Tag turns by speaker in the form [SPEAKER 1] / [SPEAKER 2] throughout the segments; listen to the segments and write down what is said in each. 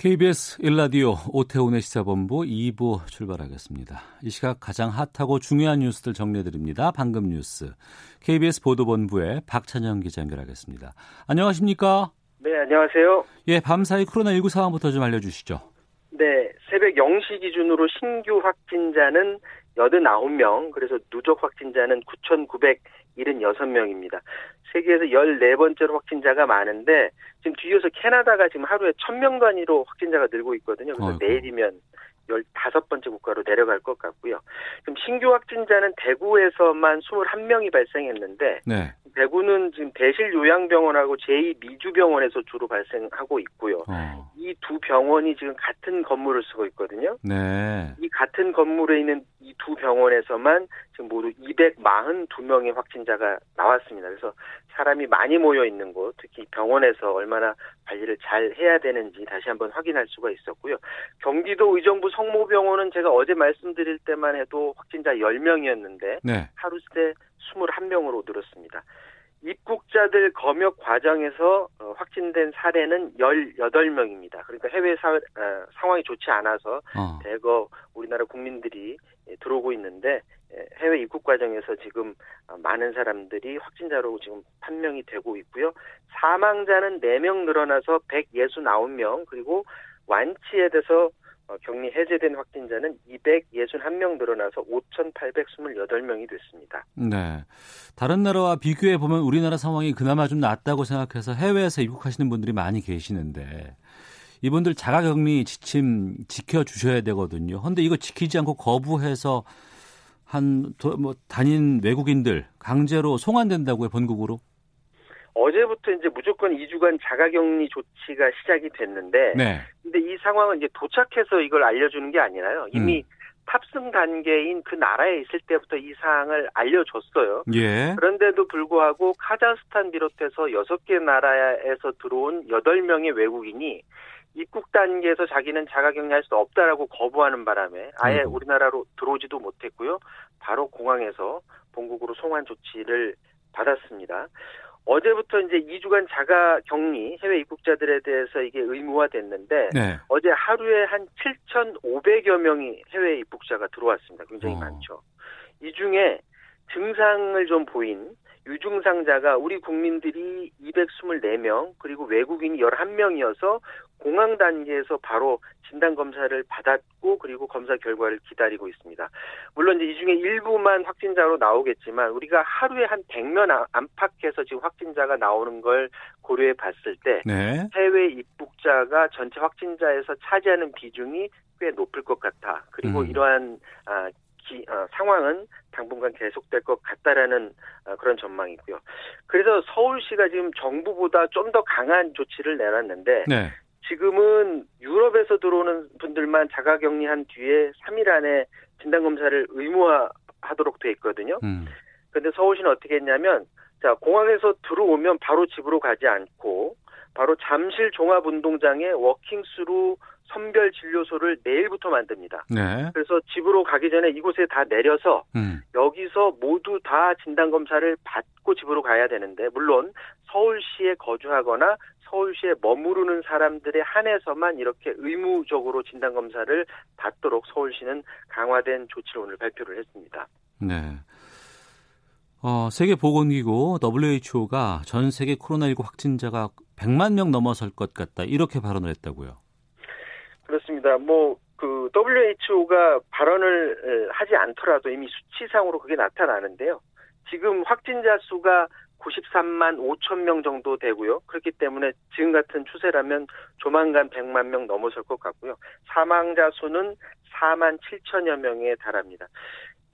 [SPEAKER 1] KBS 일라디오 오태훈의 시사본부 2부 출발하겠습니다. 이 시각 가장 핫하고 중요한 뉴스들 정리해드립니다. 방금 뉴스 KBS 보도본부의 박찬영 기자 연결하겠습니다. 안녕하십니까?
[SPEAKER 2] 네, 안녕하세요.
[SPEAKER 1] 예, 밤사이 코로나19 상황부터 좀 알려주시죠.
[SPEAKER 2] 네, 새벽 0시 기준으로 신규 확진자는 89명, 그래서 누적 확진자는 9,976명입니다. 세계에서 14번째로 확진자가 많은데 지금 뒤에서 캐나다가 지금 하루에 1000명 단위로 확진자가 늘고 있거든요. 그래서
[SPEAKER 1] 아이고.
[SPEAKER 2] 내일이면 15번째 국가로 내려갈 것 같고요. 지금 신규 확진자는 대구에서만 21명이 발생했는데
[SPEAKER 1] 네.
[SPEAKER 2] 대구는 지금 대실 요양병원하고 제2미주병원에서 주로 발생하고 있고요.
[SPEAKER 1] 어,
[SPEAKER 2] 이두 병원이 지금 같은 건물을 쓰고 있거든요.
[SPEAKER 1] 네.
[SPEAKER 2] 이 같은 건물에 있는 이 두 병원에서만 지금 모두 242명의 확진자가 나왔습니다. 그래서 사람이 많이 모여 있는 곳, 특히 병원에서 얼마나 관리를 잘 해야 되는지 다시 한번 확인할 수가 있었고요. 경기도 의정부 성모병원은 제가 어제 말씀드릴 때만 해도 확진자 10명이었는데
[SPEAKER 1] 네.
[SPEAKER 2] 하루 새 21명으로 늘었습니다. 입국자들 검역 과정에서 어, 확진된 사례는 18명입니다. 그러니까 해외 사, 어, 상황이 좋지 않아서
[SPEAKER 1] 어,
[SPEAKER 2] 대거 우리나라 국민들이 예, 들어오고 있는데 예, 해외 입국 과정에서 지금 어, 많은 사람들이 확진자로 지금 판명이 되고 있고요. 사망자는 4명 늘어나서 169명 그리고 완치에 대해서 어, 격리 해제된 확진자는 261명 늘어나서 5,828명이 됐습니다.
[SPEAKER 1] 네. 다른 나라와 비교해 보면 우리나라 상황이 그나마 좀 낫다고 생각해서 해외에서 입국하시는 분들이 많이 계시는데 이분들 자가격리 지침 지켜 주셔야 되거든요. 근데 이거 지키지 않고 거부해서 한뭐 다닌 외국인들 강제로 송환된다고요, 본국으로?
[SPEAKER 2] 어제부터 이제 무조건 2주간 자가격리 조치가 시작이 됐는데
[SPEAKER 1] 네.
[SPEAKER 2] 근데 이 상황은 이제 도착해서 이걸 알려주는 게 아니라요. 이미
[SPEAKER 1] 음.
[SPEAKER 2] 탑승 단계인 그 나라에 있을 때부터 이 사항을 알려줬어요.
[SPEAKER 1] 예.
[SPEAKER 2] 그런데도 불구하고 카자흐스탄 비롯해서 6개 나라에서 들어온 8명의 외국인이 입국 단계에서 자기는 자가격리할 수 없다라고 거부하는 바람에 아예
[SPEAKER 1] 아이고.
[SPEAKER 2] 우리나라로 들어오지도 못했고요. 바로 공항에서 본국으로 송환 조치를 받았습니다. 어제부터 이제 2주간 자가 격리 해외 입국자들에 대해서 이게 의무화됐는데
[SPEAKER 1] 네.
[SPEAKER 2] 어제 하루에 한 7,500여 명이 해외 입국자가 들어왔습니다. 굉장히
[SPEAKER 1] 어.
[SPEAKER 2] 많죠. 이 중에 증상을 좀 보인 유증상자가 우리 국민들이 224명 그리고 외국인이 11명이어서 공항 단계에서 바로 진단 검사를 받았고 그리고 검사 결과를 기다리고 있습니다. 물론 이제 이 중에 일부만 확진자로 나오겠지만 우리가 하루에 한 100명 안- 안팎에서 지금 확진자가 나오는 걸 고려해 봤을 때
[SPEAKER 1] 네.
[SPEAKER 2] 해외 입국자가 전체 확진자에서 차지하는 비중이 꽤 높을 것 같아. 그리고
[SPEAKER 1] 음.
[SPEAKER 2] 이러한 아, 기- 어, 상황은 당분간 계속될 것 같다라는 어, 그런 전망이고요. 그래서 서울시가 지금 정부보다 좀 더 강한 조치를 내놨는데
[SPEAKER 1] 네.
[SPEAKER 2] 지금은 유럽에서 들어오는 분들만 자가 격리한 뒤에 3일 안에 진단 검사를 의무화하도록 돼 있거든요.
[SPEAKER 1] 음.
[SPEAKER 2] 근데 서울시는 어떻게 했냐면 자 공항에서 들어오면 바로 집으로 가지 않고 바로 잠실 종합운동장에 워킹스루 선별 진료소를 내일부터 만듭니다.
[SPEAKER 1] 네.
[SPEAKER 2] 그래서 집으로 가기 전에 이곳에 다 내려서
[SPEAKER 1] 음.
[SPEAKER 2] 여기서 모두 다 진단 검사를 받고 집으로 가야 되는데 물론 서울시에 거주하거나 서울시에 머무르는 사람들에 한해서만 이렇게 의무적으로 진단 검사를 받도록 서울시는 강화된 조치를 오늘 발표를 했습니다.
[SPEAKER 1] 네. 어, 세계보건기구 WHO가 전 세계 코로나19 확진자가 100만 명 넘어설 것 같다. 이렇게 발언을 했다고요.
[SPEAKER 2] 그렇습니다. 뭐, 그, WHO가 발언을 에, 하지 않더라도 이미 수치상으로 그게 나타나는데요. 지금 확진자 수가 93만 5천 명 정도 되고요. 그렇기 때문에 지금 같은 추세라면 조만간 100만 명 넘어설 것 같고요. 사망자 수는 4만 7천여 명에 달합니다.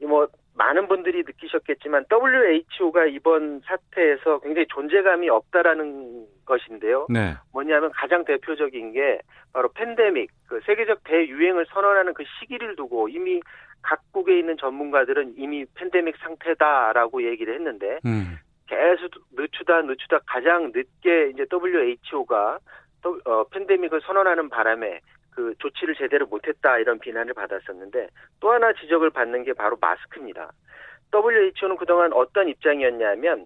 [SPEAKER 2] 이 뭐, 많은 분들이 느끼셨겠지만 WHO가 이번 사태에서 굉장히 존재감이 없다라는 것인데요.
[SPEAKER 1] 네.
[SPEAKER 2] 뭐냐면 가장 대표적인 게 바로 팬데믹, 그 세계적 대유행을 선언하는 그 시기를 두고 이미 각국에 있는 전문가들은 이미 팬데믹 상태다라고 얘기를 했는데
[SPEAKER 1] 음.
[SPEAKER 2] 계속 늦추다 늦추다 가장 늦게 이제 WHO가 또 어, 팬데믹을 선언하는 바람에 그 조치를 제대로 못했다 이런 비난을 받았었는데 또 하나 지적을 받는 게 바로 마스크입니다. WHO는 그동안 어떤 입장이었냐면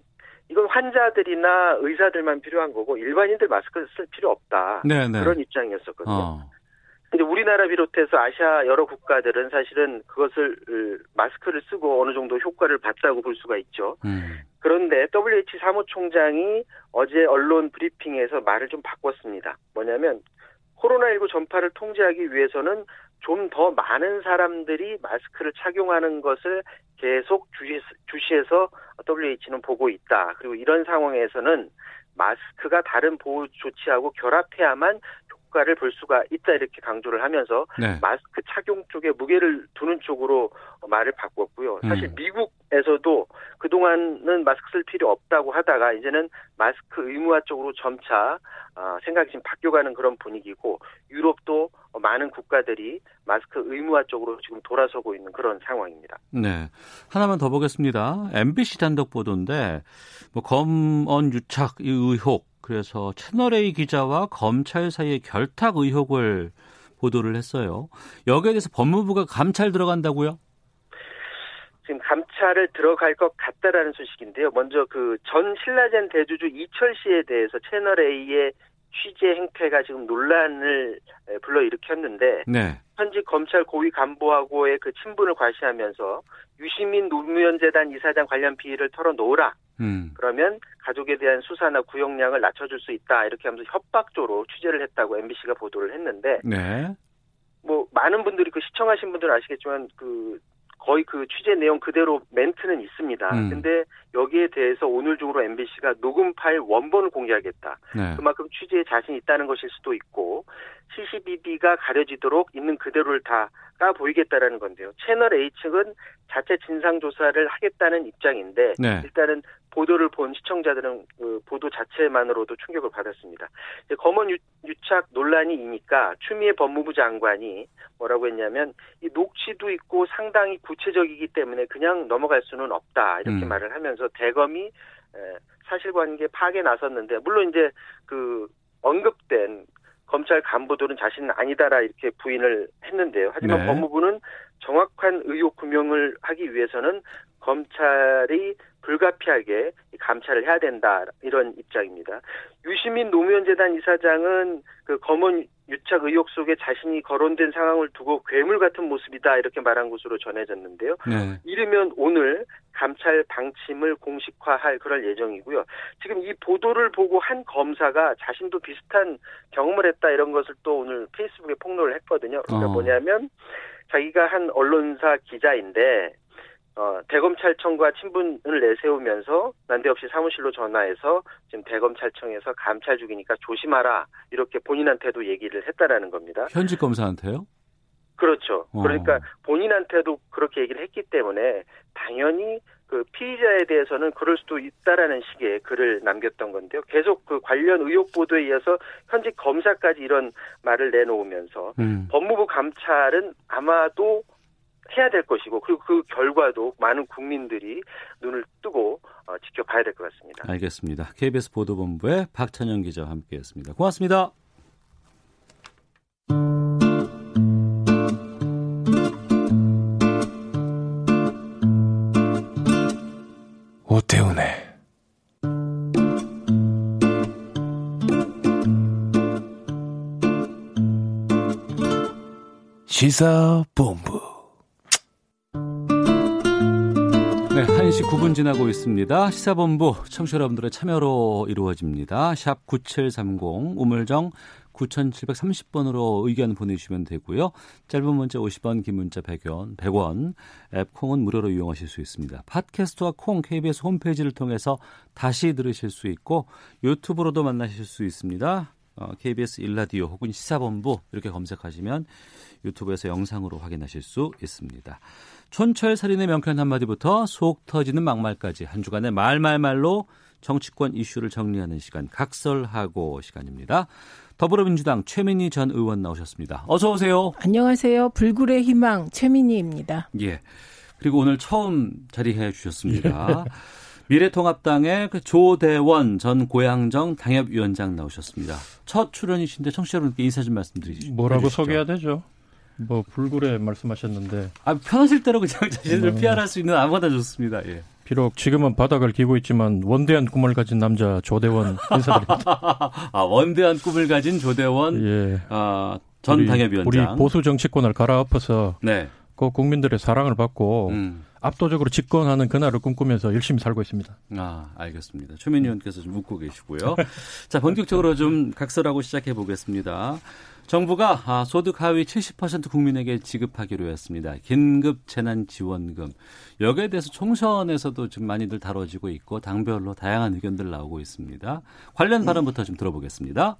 [SPEAKER 2] 이건 환자들이나 의사들만 필요한 거고 일반인들 마스크를 쓸 필요 없다
[SPEAKER 1] 네네.
[SPEAKER 2] 그런 입장이었었거든요.
[SPEAKER 1] 어.
[SPEAKER 2] 근데 우리나라 비롯해서 아시아 여러 국가들은 사실은 그것을 으, 마스크를 쓰고 어느 정도 효과를 봤다고 볼 수가 있죠.
[SPEAKER 1] 음.
[SPEAKER 2] 그런데 WHO 사무총장이 어제 언론 브리핑에서 말을 좀 바꿨습니다. 뭐냐면 코로나19 전파를 통제하기 위해서는 좀 더 많은 사람들이 마스크를 착용하는 것을 계속 주시해서, WHO는 보고 있다. 그리고 이런 상황에서는 마스크가 다른 보호 조치하고 결합해야만 효과를 볼 수가 있다 이렇게 강조를 하면서
[SPEAKER 1] 네.
[SPEAKER 2] 마스크 착용 쪽에 무게를 두는 쪽으로 말을 바꿨고요. 사실
[SPEAKER 1] 음.
[SPEAKER 2] 미국에서도 그동안은 마스크 쓸 필요 없다고 하다가 이제는 마스크 의무화 쪽으로 점차 아, 생각이 지금 바뀌어가는 그런 분위기고 유럽도 많은 국가들이 마스크 의무화 쪽으로 지금 돌아서고 있는 그런 상황입니다.
[SPEAKER 1] 네. 하나만 더 보겠습니다. MBC 단독 보도인데 뭐 검언 유착 의혹 그래서 채널A 기자와 검찰 사이의 결탁 의혹을 보도를 했어요. 여기에 대해서 법무부가 감찰 들어간다고요?
[SPEAKER 2] 지금 감찰을 들어갈 것 같다라는 소식인데요. 먼저 그 전 신라젠 대주주 이철 씨에 대해서 채널 A의 취재 행태가 지금 논란을 불러일으켰는데
[SPEAKER 1] 네.
[SPEAKER 2] 현직 검찰 고위 간부하고의 그 친분을 과시하면서 유시민 노무현 재단 이사장 관련 비리를 털어놓으라.
[SPEAKER 1] 음.
[SPEAKER 2] 그러면 가족에 대한 수사나 구형량을 낮춰줄 수 있다. 이렇게 하면서 협박조로 취재를 했다고 MBC가 보도를 했는데
[SPEAKER 1] 네.
[SPEAKER 2] 뭐 많은 분들이 그 시청하신 분들은 아시겠지만 그 거의 그 취재 내용 그대로 멘트는 있습니다.
[SPEAKER 1] 음.
[SPEAKER 2] 근데 여기에 대해서 오늘 중으로 MBC가 녹음 파일 원본을 공개하겠다.
[SPEAKER 1] 네.
[SPEAKER 2] 그만큼 취재에 자신 있다는 것일 수도 있고 CCBB가 가려지도록 있는 그대로를 다 까 보이겠다라는 건데요. 채널 A 측은 자체 진상 조사를 하겠다는 입장인데
[SPEAKER 1] 네.
[SPEAKER 2] 일단은 보도를 본 시청자들은 그 보도 자체만으로도 충격을 받았습니다. 검언 유, 유착 논란이 이니까 추미애 법무부 장관이 뭐라고 했냐면 이 녹취도 있고 상당히 구체적이기 때문에 그냥 넘어갈 수는 없다 이렇게
[SPEAKER 1] 음.
[SPEAKER 2] 말을 하면서 대검이 에, 사실관계 파악에 나섰는데 물론 이제 그 언급된 검찰 간부들은 자신은 아니다라 이렇게 부인을 했는데요. 하지만
[SPEAKER 1] 네.
[SPEAKER 2] 법무부는 정확한 의혹 규명을 하기 위해서는 검찰이 불가피하게 감찰을 해야 된다 이런 입장입니다. 유시민 노무현재단 이사장은 그 검언 유착 의혹 속에 자신이 거론된 상황을 두고 괴물 같은 모습이다 이렇게 말한 것으로 전해졌는데요.
[SPEAKER 1] 네.
[SPEAKER 2] 이르면 오늘 감찰 방침을 공식화할 그럴 예정이고요. 지금 이 보도를 보고 한 검사가 자신도 비슷한 경험을 했다 이런 것을 또 오늘 페이스북에 폭로를 했거든요. 그러니까
[SPEAKER 1] 어.
[SPEAKER 2] 뭐냐면 자기가 한 언론사 기자인데 어, 대검찰청과 친분을 내세우면서 난데없이 사무실로 전화해서 지금 대검찰청에서 감찰 중이니까 조심하라 이렇게 본인한테도 얘기를 했다라는 겁니다.
[SPEAKER 1] 현직 검사한테요?
[SPEAKER 2] 그렇죠.
[SPEAKER 1] 어.
[SPEAKER 2] 그러니까 본인한테도 그렇게 얘기를 했기 때문에 당연히 그 피의자에 대해서는 그럴 수도 있다라는 식의 글을 남겼던 건데요. 계속 그 관련 의혹 보도에 이어서 현직 검사까지 이런 말을 내놓으면서
[SPEAKER 1] 음.
[SPEAKER 2] 법무부 감찰은 아마도 해야 될 것이고 그리고 그 결과도 많은 국민들이 눈을 뜨고 어, 지켜봐야 될 것 같습니다.
[SPEAKER 1] 알겠습니다. KBS 보도본부의 박찬영 기자와 함께했습니다. 고맙습니다.
[SPEAKER 3] 오태훈의 시사본부
[SPEAKER 1] 네, 1시 9분 지나고 있습니다. 시사본부 청취자 여러분들의 참여로 이루어집니다. 샵 9730 우물정 9730번으로 의견 보내주시면 되고요. 짧은 문자 50원, 긴 문자 100원, 100원, 앱 콩은 무료로 이용하실 수 있습니다. 팟캐스트와 콩 KBS 홈페이지를 통해서 다시 들으실 수 있고 유튜브로도 만나실 수 있습니다. 어, KBS 일라디오 혹은 시사본부 이렇게 검색하시면 유튜브에서 영상으로 확인하실 수 있습니다. 촌철 살인의 명쾌한 한마디부터 속 터지는 막말까지 한 주간의 말말말로 정치권 이슈를 정리하는 시간 각설하고 시간입니다. 더불어민주당 최민희 전 의원 나오셨습니다. 어서 오세요.
[SPEAKER 4] 안녕하세요. 불굴의 희망 최민희입니다.
[SPEAKER 1] 예. 그리고 오늘 처음 자리해 주셨습니다. 예. 미래통합당의 그 조대원 전 고양정 당협위원장 나오셨습니다. 첫 출연이신데 청취자 여러분께 인사 좀 말씀드리시죠.
[SPEAKER 5] 뭐라고 소개해야 되죠? 뭐 불굴에 말씀하셨는데.
[SPEAKER 1] 아 편하실 대로 그냥 자신을 뭐... 피할할 수 있는 아무거나 좋습니다. 예.
[SPEAKER 5] 비록 지금은 바닥을 기고 있지만 원대한 꿈을 가진 남자 조대원 인사드립니다.
[SPEAKER 1] 아 원대한 꿈을 가진 조대원 예. 아, 전 우리, 당협위원장.
[SPEAKER 5] 우리 보수 정치권을 갈아엎어서 네. 그 국민들의 사랑을 받고 음. 압도적으로 집권하는 그날을 꿈꾸면서 열심히 살고 있습니다.
[SPEAKER 1] 아, 알겠습니다. 최민 의원께서 좀 웃고 계시고요. 자, 본격적으로 좀 각설하고 시작해 보겠습니다. 정부가 아, 소득 하위 70% 국민에게 지급하기로 했습니다. 긴급 재난 지원금. 여기에 대해서 총선에서도 좀 많이들 다뤄지고 있고 당별로 다양한 의견들 나오고 있습니다. 관련 발언부터 좀 들어보겠습니다.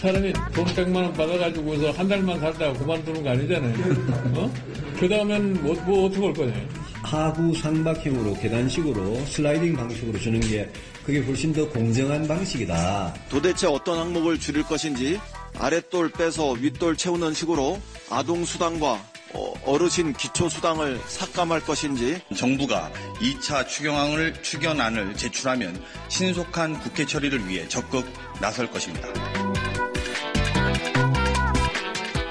[SPEAKER 6] 사람이 돈 100만 원 받아가지고서 한 달만 살다가 그만두는 거 아니잖아요. 어? 그 다음엔 뭐, 뭐 어떻게 할 거냐.
[SPEAKER 7] 하부 상박형으로 계단식으로 슬라이딩 방식으로 주는 게 그게 훨씬 더 공정한 방식이다.
[SPEAKER 8] 도대체 어떤 항목을 줄일 것인지 아랫돌 빼서 윗돌 채우는 식으로 아동 수당과 어, 어르신 기초 수당을 삭감할 것인지
[SPEAKER 9] 정부가 2차 추경안을 추경안을 제출하면 신속한 국회 처리를 위해 적극 나설 것입니다.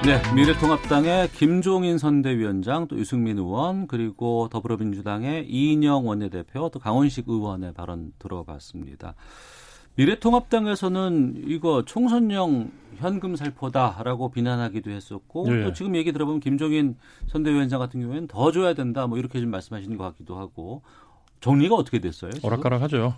[SPEAKER 1] 네, 미래통합당의 김종인 선대위원장, 또 유승민 의원, 그리고 더불어민주당의 이인영 원내대표, 또 강원식 의원의 발언 들어봤습니다. 미래통합당에서는 이거 총선용 현금 살포다라고 비난하기도 했었고 네. 또 지금 얘기 들어보면 김종인 선대위원장 같은 경우에는 더 줘야 된다 뭐 이렇게 좀 말씀하시는 것 같기도 하고 정리가 어떻게 됐어요?
[SPEAKER 5] 지금? 오락가락하죠.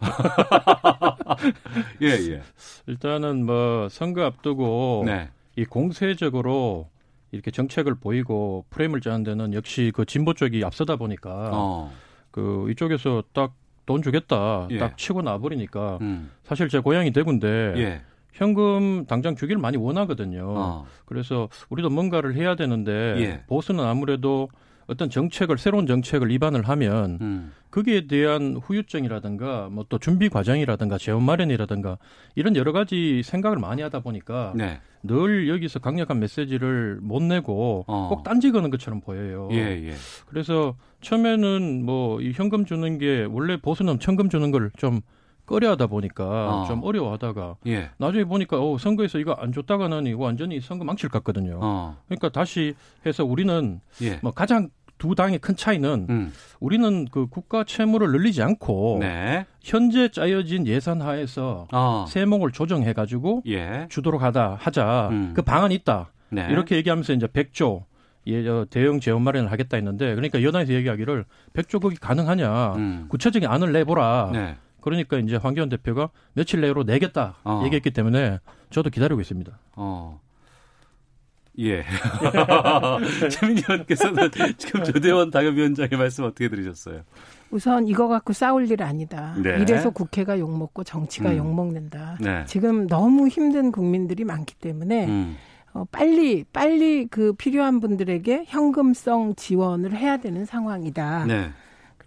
[SPEAKER 1] 예, 예.
[SPEAKER 5] 일단은 뭐 선거 앞두고 네. 이 공세적으로 이렇게 정책을 보이고 프레임을 짜는 데는 역시 그 진보 쪽이 앞서다 보니까 어. 그 이쪽에서 딱 돈 주겠다 예. 딱 치고 나버리니까 음. 사실 제 고향이 대구인데 예. 현금 당장 주기를 많이 원하거든요. 어. 그래서 우리도 뭔가를 해야 되는데 예. 보수는 아무래도 어떤 정책을 새로운 정책을 입안을 하면 음. 거기에 대한 후유증이라든가 뭐 또 준비 과정이라든가 재원 마련이라든가 이런 여러 가지 생각을 많이 하다 보니까 네. 늘 여기서 강력한 메시지를 못 내고 어. 꼭 딴지 거는 것처럼 보여요. 예, 예. 그래서 처음에는 뭐 이 현금 주는 게 원래 보수는 현금 주는 걸좀 꺼려하다 보니까 어. 좀 어려워하다가 예. 나중에 보니까 어, 선거에서 이거 안 줬다가는 이거 완전히 선거 망칠 것 같거든요. 어. 그러니까 다시 해서 우리는 예. 뭐 가장 두 당의 큰 차이는 음. 우리는 그 국가 채무를 늘리지 않고 네. 현재 짜여진 예산 하에서 어. 세목을 조정해 가지고 예. 주도록 하다 하자. 음. 그 방안이 있다. 네. 이렇게 얘기하면서 이제 100조 예, 대형 재원 마련을 하겠다 했는데 그러니까 여당에서 얘기하기를 100조 극이 가능하냐. 음. 구체적인 안을 내보라. 네. 그러니까 이제 황교안 대표가 며칠 내로 내겠다 어. 얘기했기 때문에 저도 기다리고 있습니다. 어.
[SPEAKER 1] 예. 최민희 의원께서는 지금 조대원 당협위원장의 말씀 어떻게 들으셨어요?
[SPEAKER 4] 우선 이거 갖고 싸울 일 아니다. 네. 이래서 국회가 욕먹고 정치가 음. 욕먹는다. 네. 지금 너무 힘든 국민들이 많기 때문에 음. 어, 빨리 빨리 그 필요한 분들에게 현금성 지원을 해야 되는 상황이다. 네.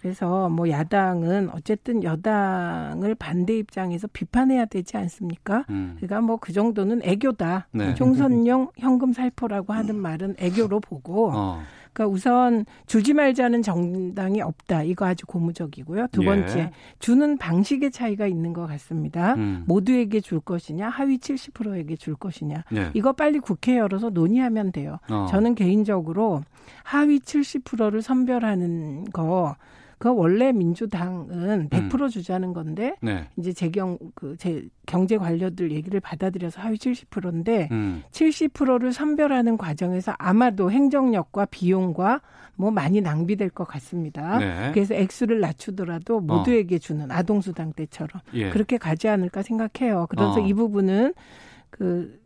[SPEAKER 4] 그래서 뭐 야당은 어쨌든 여당을 반대 입장에서 비판해야 되지 않습니까? 음. 그러니까 뭐 그 정도는 애교다. 네. 총선용 현금 살포라고 하는 말은 애교로 보고 어. 그러니까 우선 주지 말자는 정당이 없다. 이거 아주 고무적이고요. 두 예. 번째, 예. 주는 방식의 차이가 있는 것 같습니다. 음. 모두에게 줄 것이냐, 하위 70%에게 줄 것이냐. 예. 이거 빨리 국회 열어서 논의하면 돼요. 어. 저는 개인적으로 하위 70%를 선별하는 거 그 원래 민주당은 100% 음. 주자는 건데 네. 이제 재경 그 제 경제 관료들 얘기를 받아들여서 하위 70%인데 음. 70%를 선별하는 과정에서 아마도 행정력과 비용과 뭐 많이 낭비될 것 같습니다. 네. 그래서 액수를 낮추더라도 모두에게 어. 주는 아동수당 때처럼 예. 그렇게 가지 않을까 생각해요. 그래서 어. 이 부분은 그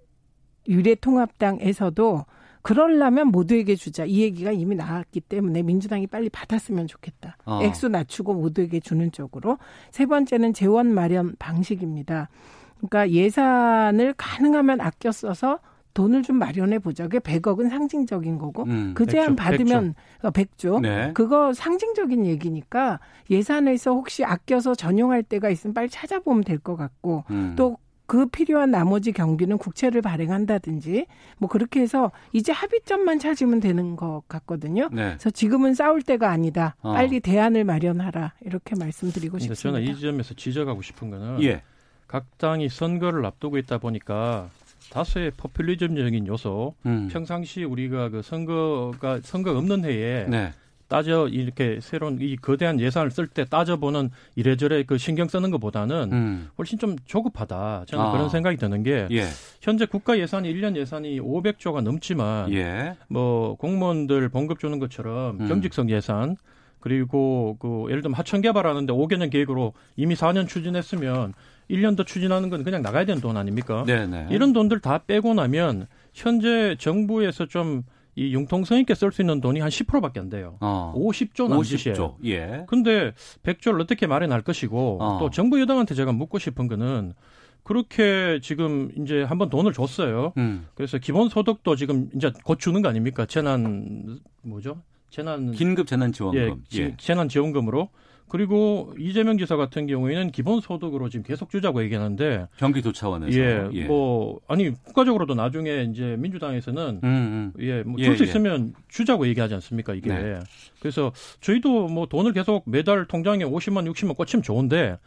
[SPEAKER 4] 유례통합당에서도 그러려면 모두에게 주자. 이 얘기가 이미 나왔기 때문에 민주당이 빨리 받았으면 좋겠다. 어. 액수 낮추고 모두에게 주는 쪽으로. 세 번째는 재원 마련 방식입니다. 그러니까 예산을 가능하면 아껴 써서 돈을 좀 마련해 보자. 그게 100억은 상징적인 거고 음, 그 제안 100조, 받으면 100조. 100조. 네. 그거 상징적인 얘기니까 예산에서 혹시 아껴서 전용할 때가 있으면 빨리 찾아보면 될 것 같고 음. 또 그 필요한 나머지 경비는 국채를 발행한다든지 뭐 그렇게 해서 이제 합의점만 찾으면 되는 것 같거든요. 네. 그래서 지금은 싸울 때가 아니다. 어. 빨리 대안을 마련하라 이렇게 말씀드리고 싶습니다.
[SPEAKER 5] 저는 이 지점에서 지적하고 싶은 거는 예. 각 당이 선거를 앞두고 있다 보니까 다수의 포퓰리즘적인 요소, 음. 평상시 우리가 그 선거가 선거 없는 해에 네. 따져 이렇게 새로운 이 거대한 예산을 쓸 때 따져보는 이래저래 그 신경 쓰는 것보다는 음. 훨씬 좀 조급하다. 저는 아. 그런 생각이 드는 게 예. 현재 국가 예산이 1년 예산이 500조가 넘지만 예. 뭐 공무원들 봉급 주는 것처럼 음. 경직성 예산 그리고 그 예를 들면 하천 개발하는데 5개년 계획으로 이미 4년 추진했으면 1년 더 추진하는 건 그냥 나가야 되는 돈 아닙니까? 네네. 이런 돈들 다 빼고 나면 현재 정부에서 좀 이 융통성 있게 쓸 수 있는 돈이 한 10%밖에 안 돼요. 어. 50조 남짓이에요. 50조. 예. 근데 100조를 어떻게 마련할 것이고 어. 또 정부 여당한테 제가 묻고 싶은 거는 그렇게 지금 이제 한번 돈을 줬어요. 음. 그래서 기본 소득도 지금 이제 곧 주는 거 아닙니까? 재난 뭐죠? 재난
[SPEAKER 1] 긴급 재난 지원금.
[SPEAKER 5] 예, 예. 재난 지원금으로 그리고 이재명 지사 같은 경우에는 기본소득으로 지금 계속 주자고 얘기하는데
[SPEAKER 1] 경기도 차원에서
[SPEAKER 5] 예, 예. 뭐 아니 국가적으로도 나중에 이제 민주당에서는 음, 음. 예, 뭐 줄수 예, 예. 있으면 주자고 얘기하지 않습니까 이게 네. 그래서 저희도 뭐 돈을 계속 매달 통장에 50만 60만 꽂히면 좋은데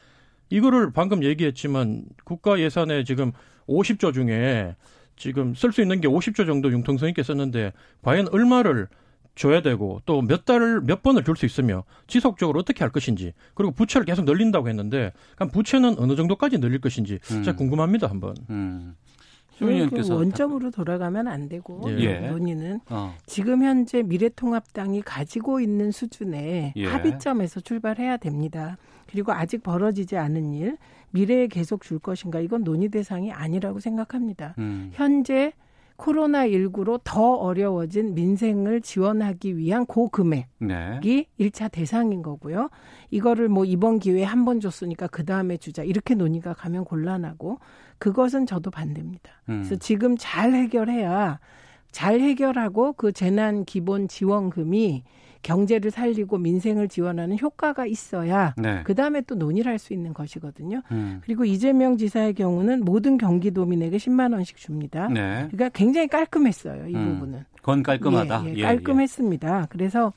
[SPEAKER 5] 이거를 방금 얘기했지만 국가 예산에 지금 50조 중에 지금 쓸 수 있는 게 50조 정도 융통성 있게 썼는데 과연 얼마를 줘야 되고 또 몇 달을 몇 번을 줄 수 있으며 지속적으로 어떻게 할 것인지 그리고 부채를 계속 늘린다고 했는데 그럼 부채는 어느 정도까지 늘릴 것인지 음. 제가 궁금합니다 한번. 음.
[SPEAKER 4] 그 원점으로 돌아가면 안 되고 예. 논의는 어. 지금 현재 미래통합당이 가지고 있는 수준의 예. 합의점에서 출발해야 됩니다. 그리고 아직 벌어지지 않은 일 미래에 계속 줄 것인가 이건 논의 대상이 아니라고 생각합니다. 음. 현재 코로나19로 더 어려워진 민생을 지원하기 위한 고금액이 네. 1차 대상인 거고요. 이거를 뭐 이번 기회에 한 번 줬으니까 그 다음에 주자. 이렇게 논의가 가면 곤란하고 그것은 저도 반대입니다. 음. 그래서 지금 잘 해결해야 잘 해결하고 그 재난 기본 지원금이 경제를 살리고 민생을 지원하는 효과가 있어야 네. 그 다음에 또 논의를 할 수 있는 것이거든요. 음. 그리고 이재명 지사의 경우는 모든 경기도민에게 10만 원씩 줍니다. 네. 그러니까 굉장히 깔끔했어요. 이 음. 부분은.
[SPEAKER 1] 건 깔끔하다.
[SPEAKER 4] 예, 예, 예, 깔끔했습니다. 그래서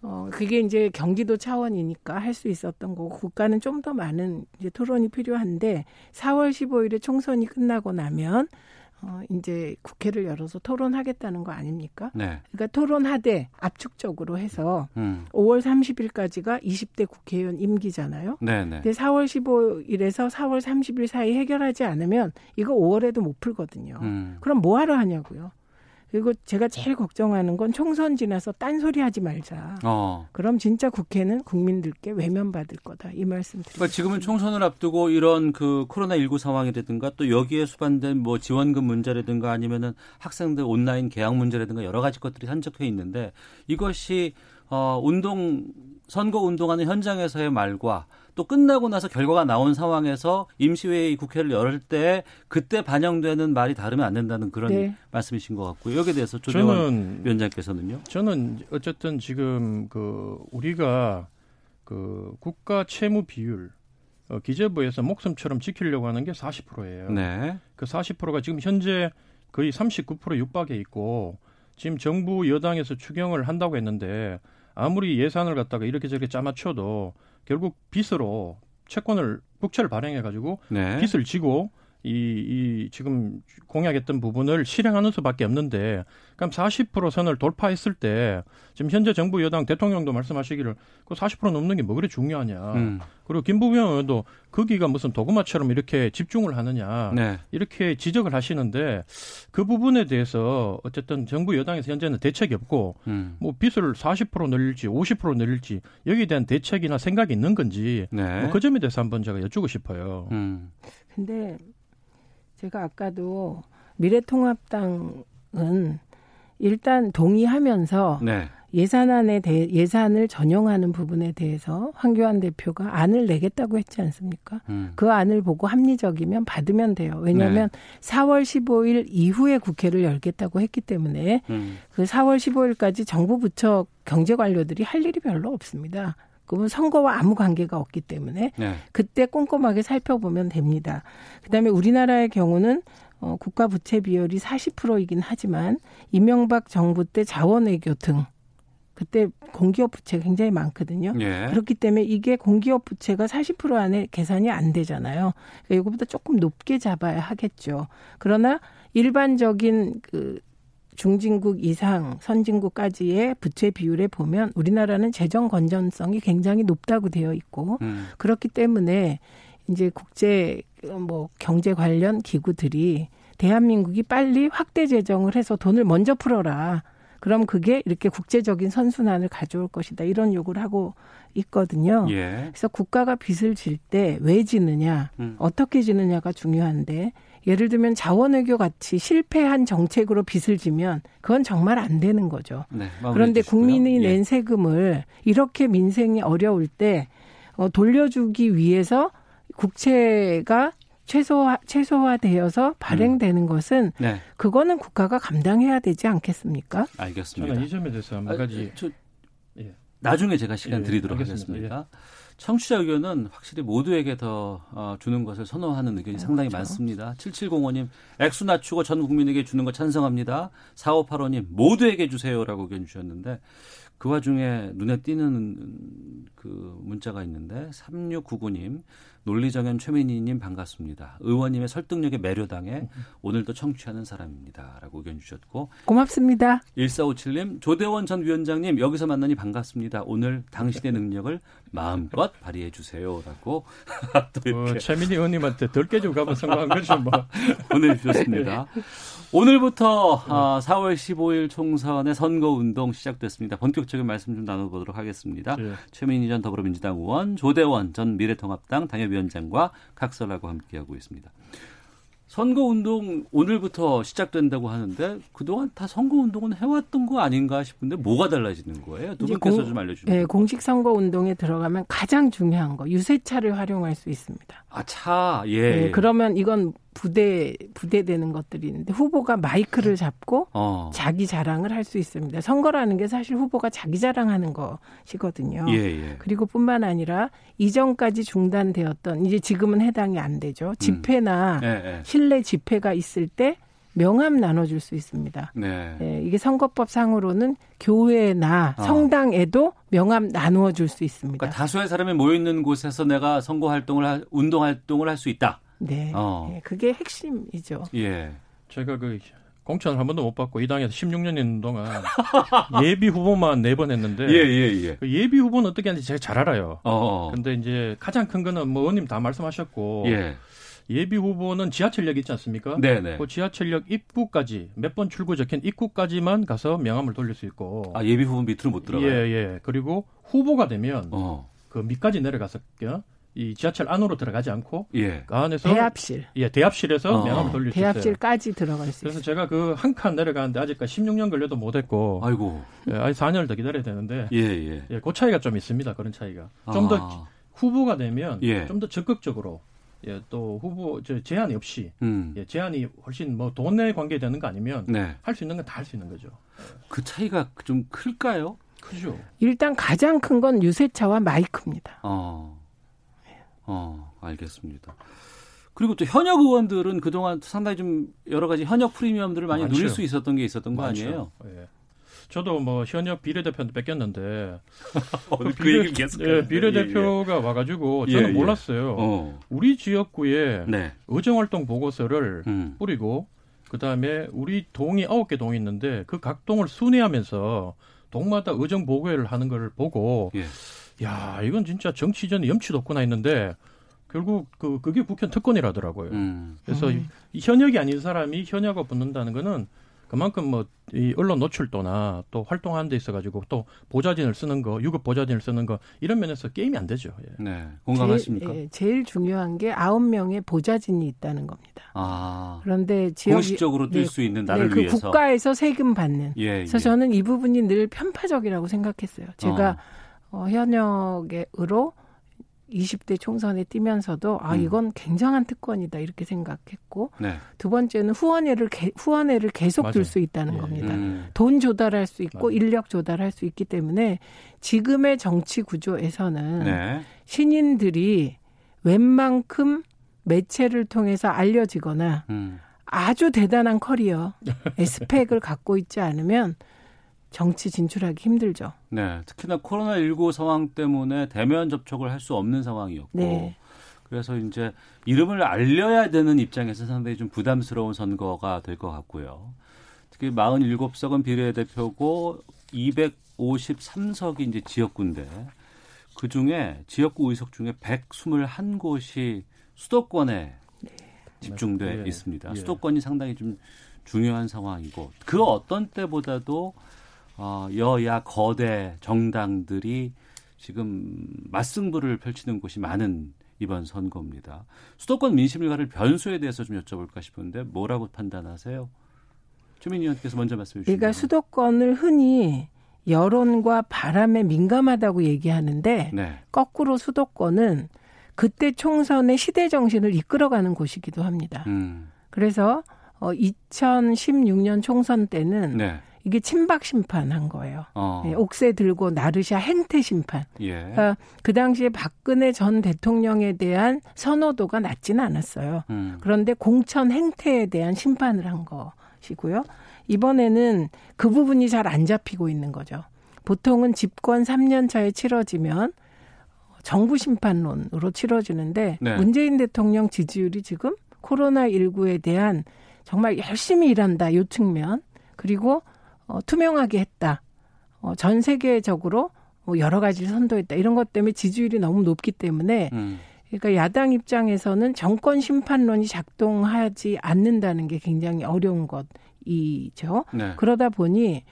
[SPEAKER 4] 어, 그게 이제 경기도 차원이니까 할 수 있었던 거고, 국가는 좀 더 많은 이제 토론이 필요한데, 4월 15일에 총선이 끝나고 나면, 어, 이제 국회를 열어서 토론하겠다는 거 아닙니까? 네. 그러니까 토론하되 압축적으로 해서 음. 5월 30일까지가 20대 국회의원 임기잖아요. 네, 네. 근데 4월 15일에서 4월 30일 사이 해결하지 않으면 이거 5월에도 못 풀거든요. 음. 그럼 뭐 하러 하냐고요. 그리고 제가 제일 걱정하는 건 총선 지나서 딴소리 하지 말자. 어. 그럼 진짜 국회는 국민들께 외면받을 거다. 이 말씀 드립니다.
[SPEAKER 1] 그러니까 지금은 총선을 앞두고 이런 그 코로나19 상황이라든가 또 여기에 수반된 뭐 지원금 문제라든가 아니면은 학생들 온라인 개학 문제라든가 여러 가지 것들이 산적해 있는데 이것이 어 운동 선거 운동하는 현장에서의 말과 또 끝나고 나서 결과가 나온 상황에서 임시회의 국회를 열을 때 그때 반영되는 말이 다르면 안 된다는 그런 네. 말씀이신 것 같고요. 여기에 대해서 조대원 위원장께서는요.
[SPEAKER 5] 저는 어쨌든 지금 그 우리가 그 국가 채무 비율 어, 기재부에서 목숨처럼 지키려고 하는 게 40%예요. 네. 그 40%가 지금 현재 거의 39% 육박에 있고 지금 정부 여당에서 추경을 한다고 했는데 아무리 예산을 갖다가 이렇게 저렇게 짜맞춰도 결국 빚으로 채권을 국채를 발행해 가지고 네. 빚을 지고 이, 이 지금 공약했던 부분을 실행하는 수밖에 없는데 그럼 40% 선을 돌파했을 때 지금 현재 정부 여당 대통령도 말씀하시기를 그 40% 넘는 게 뭐 그래 중요하냐. 음. 그리고 김부겸 의원도 거기가 무슨 도구마처럼 이렇게 집중을 하느냐. 네. 이렇게 지적을 하시는데 그 부분에 대해서 어쨌든 정부 여당에서 현재는 대책이 없고 음. 뭐 빚을 40% 늘릴지 50% 늘릴지 여기에 대한 대책이나 생각이 있는 건지 네. 뭐그 점에 대해서 한번 제가 여쭈고 싶어요. 음.
[SPEAKER 4] 근데 제가 아까도 미래통합당은 일단 동의하면서 네. 예산안에 대해 예산을 전용하는 부분에 대해서 황교안 대표가 안을 내겠다고 했지 않습니까? 음. 그 안을 보고 합리적이면 받으면 돼요. 왜냐하면 네. 4월 15일 이후에 국회를 열겠다고 했기 때문에 음. 그 4월 15일까지 정부 부처 경제 관료들이 할 일이 별로 없습니다. 그러면 선거와 아무 관계가 없기 때문에 네. 그때 꼼꼼하게 살펴보면 됩니다. 그다음에 우리나라의 경우는 어, 국가 부채 비율이 40%이긴 하지만 이명박 정부 때 자원외교 등 그때 공기업 부채가 굉장히 많거든요. 예. 그렇기 때문에 이게 공기업 부채가 40% 안에 계산이 안 되잖아요. 그러니까 이거보다 조금 높게 잡아야 하겠죠. 그러나 일반적인 그 중진국 이상 선진국까지의 부채 비율에 보면 우리나라는 재정 건전성이 굉장히 높다고 되어 있고 음. 그렇기 때문에 이제 국제 뭐 경제 관련 기구들이 대한민국이 빨리 확대 재정을 해서 돈을 먼저 풀어라. 그럼 그게 이렇게 국제적인 선순환을 가져올 것이다. 이런 요구를 하고 있거든요. 예. 그래서 국가가 빚을 질 때 왜 지느냐, 음. 어떻게 지느냐가 중요한데 예를 들면 자원외교 같이 실패한 정책으로 빚을 지면 그건 정말 안 되는 거죠. 네, 그런데 국민이 예. 낸 세금을 이렇게 민생이 어려울 때 어, 돌려주기 위해서 국채가 최소화 최소화되어서 발행되는 음. 것은 네. 그거는 국가가 감당해야 되지 않겠습니까?
[SPEAKER 1] 알겠습니다.
[SPEAKER 5] 저는 이 점에 대해서 한 가지
[SPEAKER 1] 아, 저, 예. 나중에 제가 시간 예, 드리도록 알겠습니다. 하겠습니다. 예. 청취자 의견은 확실히 모두에게 더 어, 주는 것을 선호하는 의견이 상당히 그렇죠. 많습니다. 7705님, 액수 낮추고 전 국민에게 주는 거 찬성합니다. 4585님, 모두에게 주세요라고 의견 주셨는데 그 와중에 눈에 띄는 그 문자가 있는데 3699님 논리정연 최민희님 반갑습니다. 의원님의 설득력에 매료당해 오늘도 청취하는 사람입니다.라고 의견 주셨고
[SPEAKER 4] 고맙습니다.
[SPEAKER 1] 1457님 조대원 전 위원장님 여기서 만나니 반갑습니다. 오늘 당신의 능력을 마음껏 발휘해 주세요 라고
[SPEAKER 5] 또 이렇게 어, 최민희 의원님한테 덜 깨지고 가면 성공한 거죠 뭐
[SPEAKER 1] 보내주셨습니다. 오늘부터 어, 4월 15일 총선의 선거 운동 시작됐습니다. 본격적인 말씀 좀 나눠보도록 하겠습니다. 네. 최민희 전 더불어민주당 의원, 조대원 전 미래통합당 당협위원장과 각설하고 함께하고 있습니다. 선거 운동 오늘부터 시작된다고 하는데 그동안 다 선거 운동은 해왔던 거 아닌가 싶은데 뭐가 달라지는 거예요? 두 분께서 공, 좀 알려주세요. 네,
[SPEAKER 4] 공식 선거 운동에 들어가면 가장 중요한 거 유세차를 활용할 수 있습니다.
[SPEAKER 1] 아 차, 예. 네,
[SPEAKER 4] 그러면 이건 부대 부대되는 것들이 있는데 후보가 마이크를 잡고 어. 자기 자랑을 할 수 있습니다. 선거라는 게 사실 후보가 자기 자랑하는 것이거든요. 예, 예. 그리고 뿐만 아니라 이전까지 중단되었던 이제 지금은 해당이 안 되죠. 집회나 음. 예, 예. 실내 집회가 있을 때 명함 나눠줄 수 있습니다. 네. 예, 이게 선거법 상으로는 교회나 어. 성당에도 명함 나누어 줄 수 있습니다.
[SPEAKER 1] 그러니까 다수의 사람이 모여 있는 곳에서 내가 선거 활동을 운동 활동을 할 수 있다.
[SPEAKER 4] 네. 어. 예, 그게 핵심이죠.
[SPEAKER 5] 예. 제가 그 공천을 한 번도 못 받고 이 당에서 16년 있는 동안 예비 후보만 네 번 했는데 예, 예, 예. 그 예비 후보는 어떻게 하는지 제가 잘 알아요. 어, 어. 근데 이제 가장 큰 거는 뭐 의원님 다 말씀하셨고 예. 예비 후보는 지하철역 있지 않습니까? 네네. 네. 그 지하철역 입구까지 몇 번 출구 적힌 입구까지만 가서 명함을 돌릴 수 있고.
[SPEAKER 1] 아 예비 후보 밑으로 못 들어가요?
[SPEAKER 5] 예 예. 그리고 후보가 되면 어. 그 밑까지 내려가서 이 지하철 안으로 들어가지 않고 예. 그 안에서
[SPEAKER 4] 대합실
[SPEAKER 5] 예 대합실에서 어. 명함을 돌릴 수
[SPEAKER 4] 있어요. 대합실까지 들어갈 수
[SPEAKER 5] 그래서 제가 그 한 칸 내려가는데 아직까지 16년 걸려도 못했고 아이고 예, 아직 4년을 더 기다려야 되는데 예예 예. 예, 그 차이가 좀 있습니다 그런 차이가 좀더 아. 후보가 되면 예. 좀더 적극적으로 예, 또 후보 저 제한이 없이 음. 예, 제한이 훨씬 뭐 돈에 관계되는 거 아니면 네. 할수 있는 건 다 할 수 있는 거죠.
[SPEAKER 1] 그 차이가 좀 클까요?
[SPEAKER 5] 크죠.
[SPEAKER 4] 일단 가장 큰 건 유세차와 마이크입니다.
[SPEAKER 1] 어, 어, 알겠습니다. 그리고 또 현역 의원들은 그동안 상당히 좀 여러 가지 현역 프리미엄들을 많이 많죠. 누릴 수 있었던 게 있었던 거 많죠. 아니에요? 예.
[SPEAKER 5] 저도 뭐 현역 비례대표한테 뺏겼는데
[SPEAKER 1] 그, 그 얘기를 계속
[SPEAKER 5] 예, 비례대표가 예, 예. 와가지고 저는. 몰랐어요. 어. 우리 지역구에 네. 의정활동 보고서를 음. 뿌리고 그 다음에 우리 동이 아홉 개 동이 있는데 그 각 동을 순회하면서 동마다 의정 보고회를 하는 걸 보고 예. 야 이건 진짜 정치전에 염치도 없구나 했는데 결국 그 그게 국회 특권이라더라고요. 음. 그래서 음. 현역이 아닌 사람이 현역을 붙는다는 거는 그만큼 뭐 이 언론 노출도나 또 활동하는 데 있어 가지고 또 보좌진을 쓰는 거, 유급 보좌진을 쓰는 거 이런 면에서 게임이 안 되죠. 예.
[SPEAKER 1] 네, 공감하십니까?
[SPEAKER 4] 제일, 예, 제일 중요한 게 아홉 명의 보좌진이 있다는 겁니다.
[SPEAKER 1] 아,
[SPEAKER 4] 그런데 지역
[SPEAKER 1] 공식적으로 뛸수 네, 있는 나를
[SPEAKER 4] 네,
[SPEAKER 1] 그 위해서
[SPEAKER 4] 국가에서 세금 받는. 예, 그래서
[SPEAKER 1] 예.
[SPEAKER 4] 저는 이 부분이 늘 편파적이라고 생각했어요. 제가 어. 어, 현역으로 20대 총선에 뛰면서도 아 음. 이건 굉장한 특권이다 이렇게 생각했고 네. 두 번째는 후원회를 개, 후원회를 계속 둘수 있다는 예. 겁니다. 음. 돈 조달할 수 있고 맞아요. 인력 조달할 수 있기 때문에 지금의 정치 구조에서는 네. 신인들이 웬만큼 매체를 통해서 알려지거나 음. 아주 대단한 커리어, 에스펙을 갖고 있지 않으면 정치 진출하기 힘들죠.
[SPEAKER 1] 네, 특히나 코로나19 상황 때문에 대면 접촉을 할 수 없는 상황이었고, 네. 그래서 이제 이름을 알려야 되는 입장에서 상당히 좀 부담스러운 선거가 될 것 같고요. 특히 47석은 비례대표고 253석이 이제 지역구인데 그 중에 지역구 의석 중에 121곳이 수도권에 네. 집중돼 네. 있습니다. 예. 수도권이 상당히 좀 중요한 상황이고 그 어떤 때보다도 어, 여야 거대 정당들이 지금 맞승부를 펼치는 곳이 많은 이번 선거입니다. 수도권 민심을 가를 변수에 대해서 좀 여쭤볼까 싶은데 뭐라고 판단하세요? 주민 의원께서 먼저 말씀해 주시죠.
[SPEAKER 4] 그러니까 수도권을 흔히 여론과 바람에 민감하다고 얘기하는데 네. 거꾸로 수도권은 그때 총선의 시대 정신을 이끌어가는 곳이기도 합니다. 음. 그래서 어 2016년 총선 때는 네. 이게 친박 심판한 거예요. 어. 네, 옥새 들고 나르샤 행태 심판. 예. 그러니까 그 당시에 박근혜 전 대통령에 대한 선호도가 낮지는 않았어요. 음. 그런데 공천 행태에 대한 심판을 한 것이고요. 이번에는 그 부분이 잘 안 잡히고 있는 거죠. 보통은 집권 3년 차에 치러지면 정부 심판론으로 치러지는데 네. 문재인 대통령 지지율이 지금 코로나19에 대한 정말 열심히 일한다 요 측면 그리고 어, 투명하게 했다. 어, 전 세계적으로 뭐 여러 가지를 선도했다. 이런 것 때문에 지지율이 너무 높기 때문에 음. 그러니까 야당 입장에서는 정권 심판론이 작동하지 않는다는 게 굉장히 어려운 것이죠. 네. 그러다 보니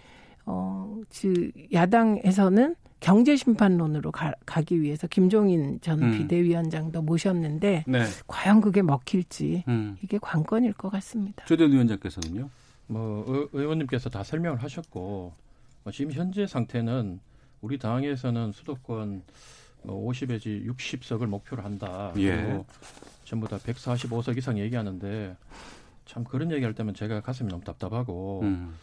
[SPEAKER 4] 어, 즉 야당에서는 경제 심판론으로 가, 기 위해서 김종인 전 음. 비대위원장도 모셨는데 네. 과연 그게 먹힐지 음. 이게 관건일 것 같습니다.
[SPEAKER 1] 조대 위원장께서는요?
[SPEAKER 5] 뭐 의원님께서 다 설명을 하셨고 뭐 지금 현재 상태는 우리 당에서는 수도권 뭐 50에지 60석을 목표로 한다. 예. 그리고 전부 다 145석 이상 얘기하는데 참 그런 얘기할 때면 제가 가슴이 너무 답답하고 음.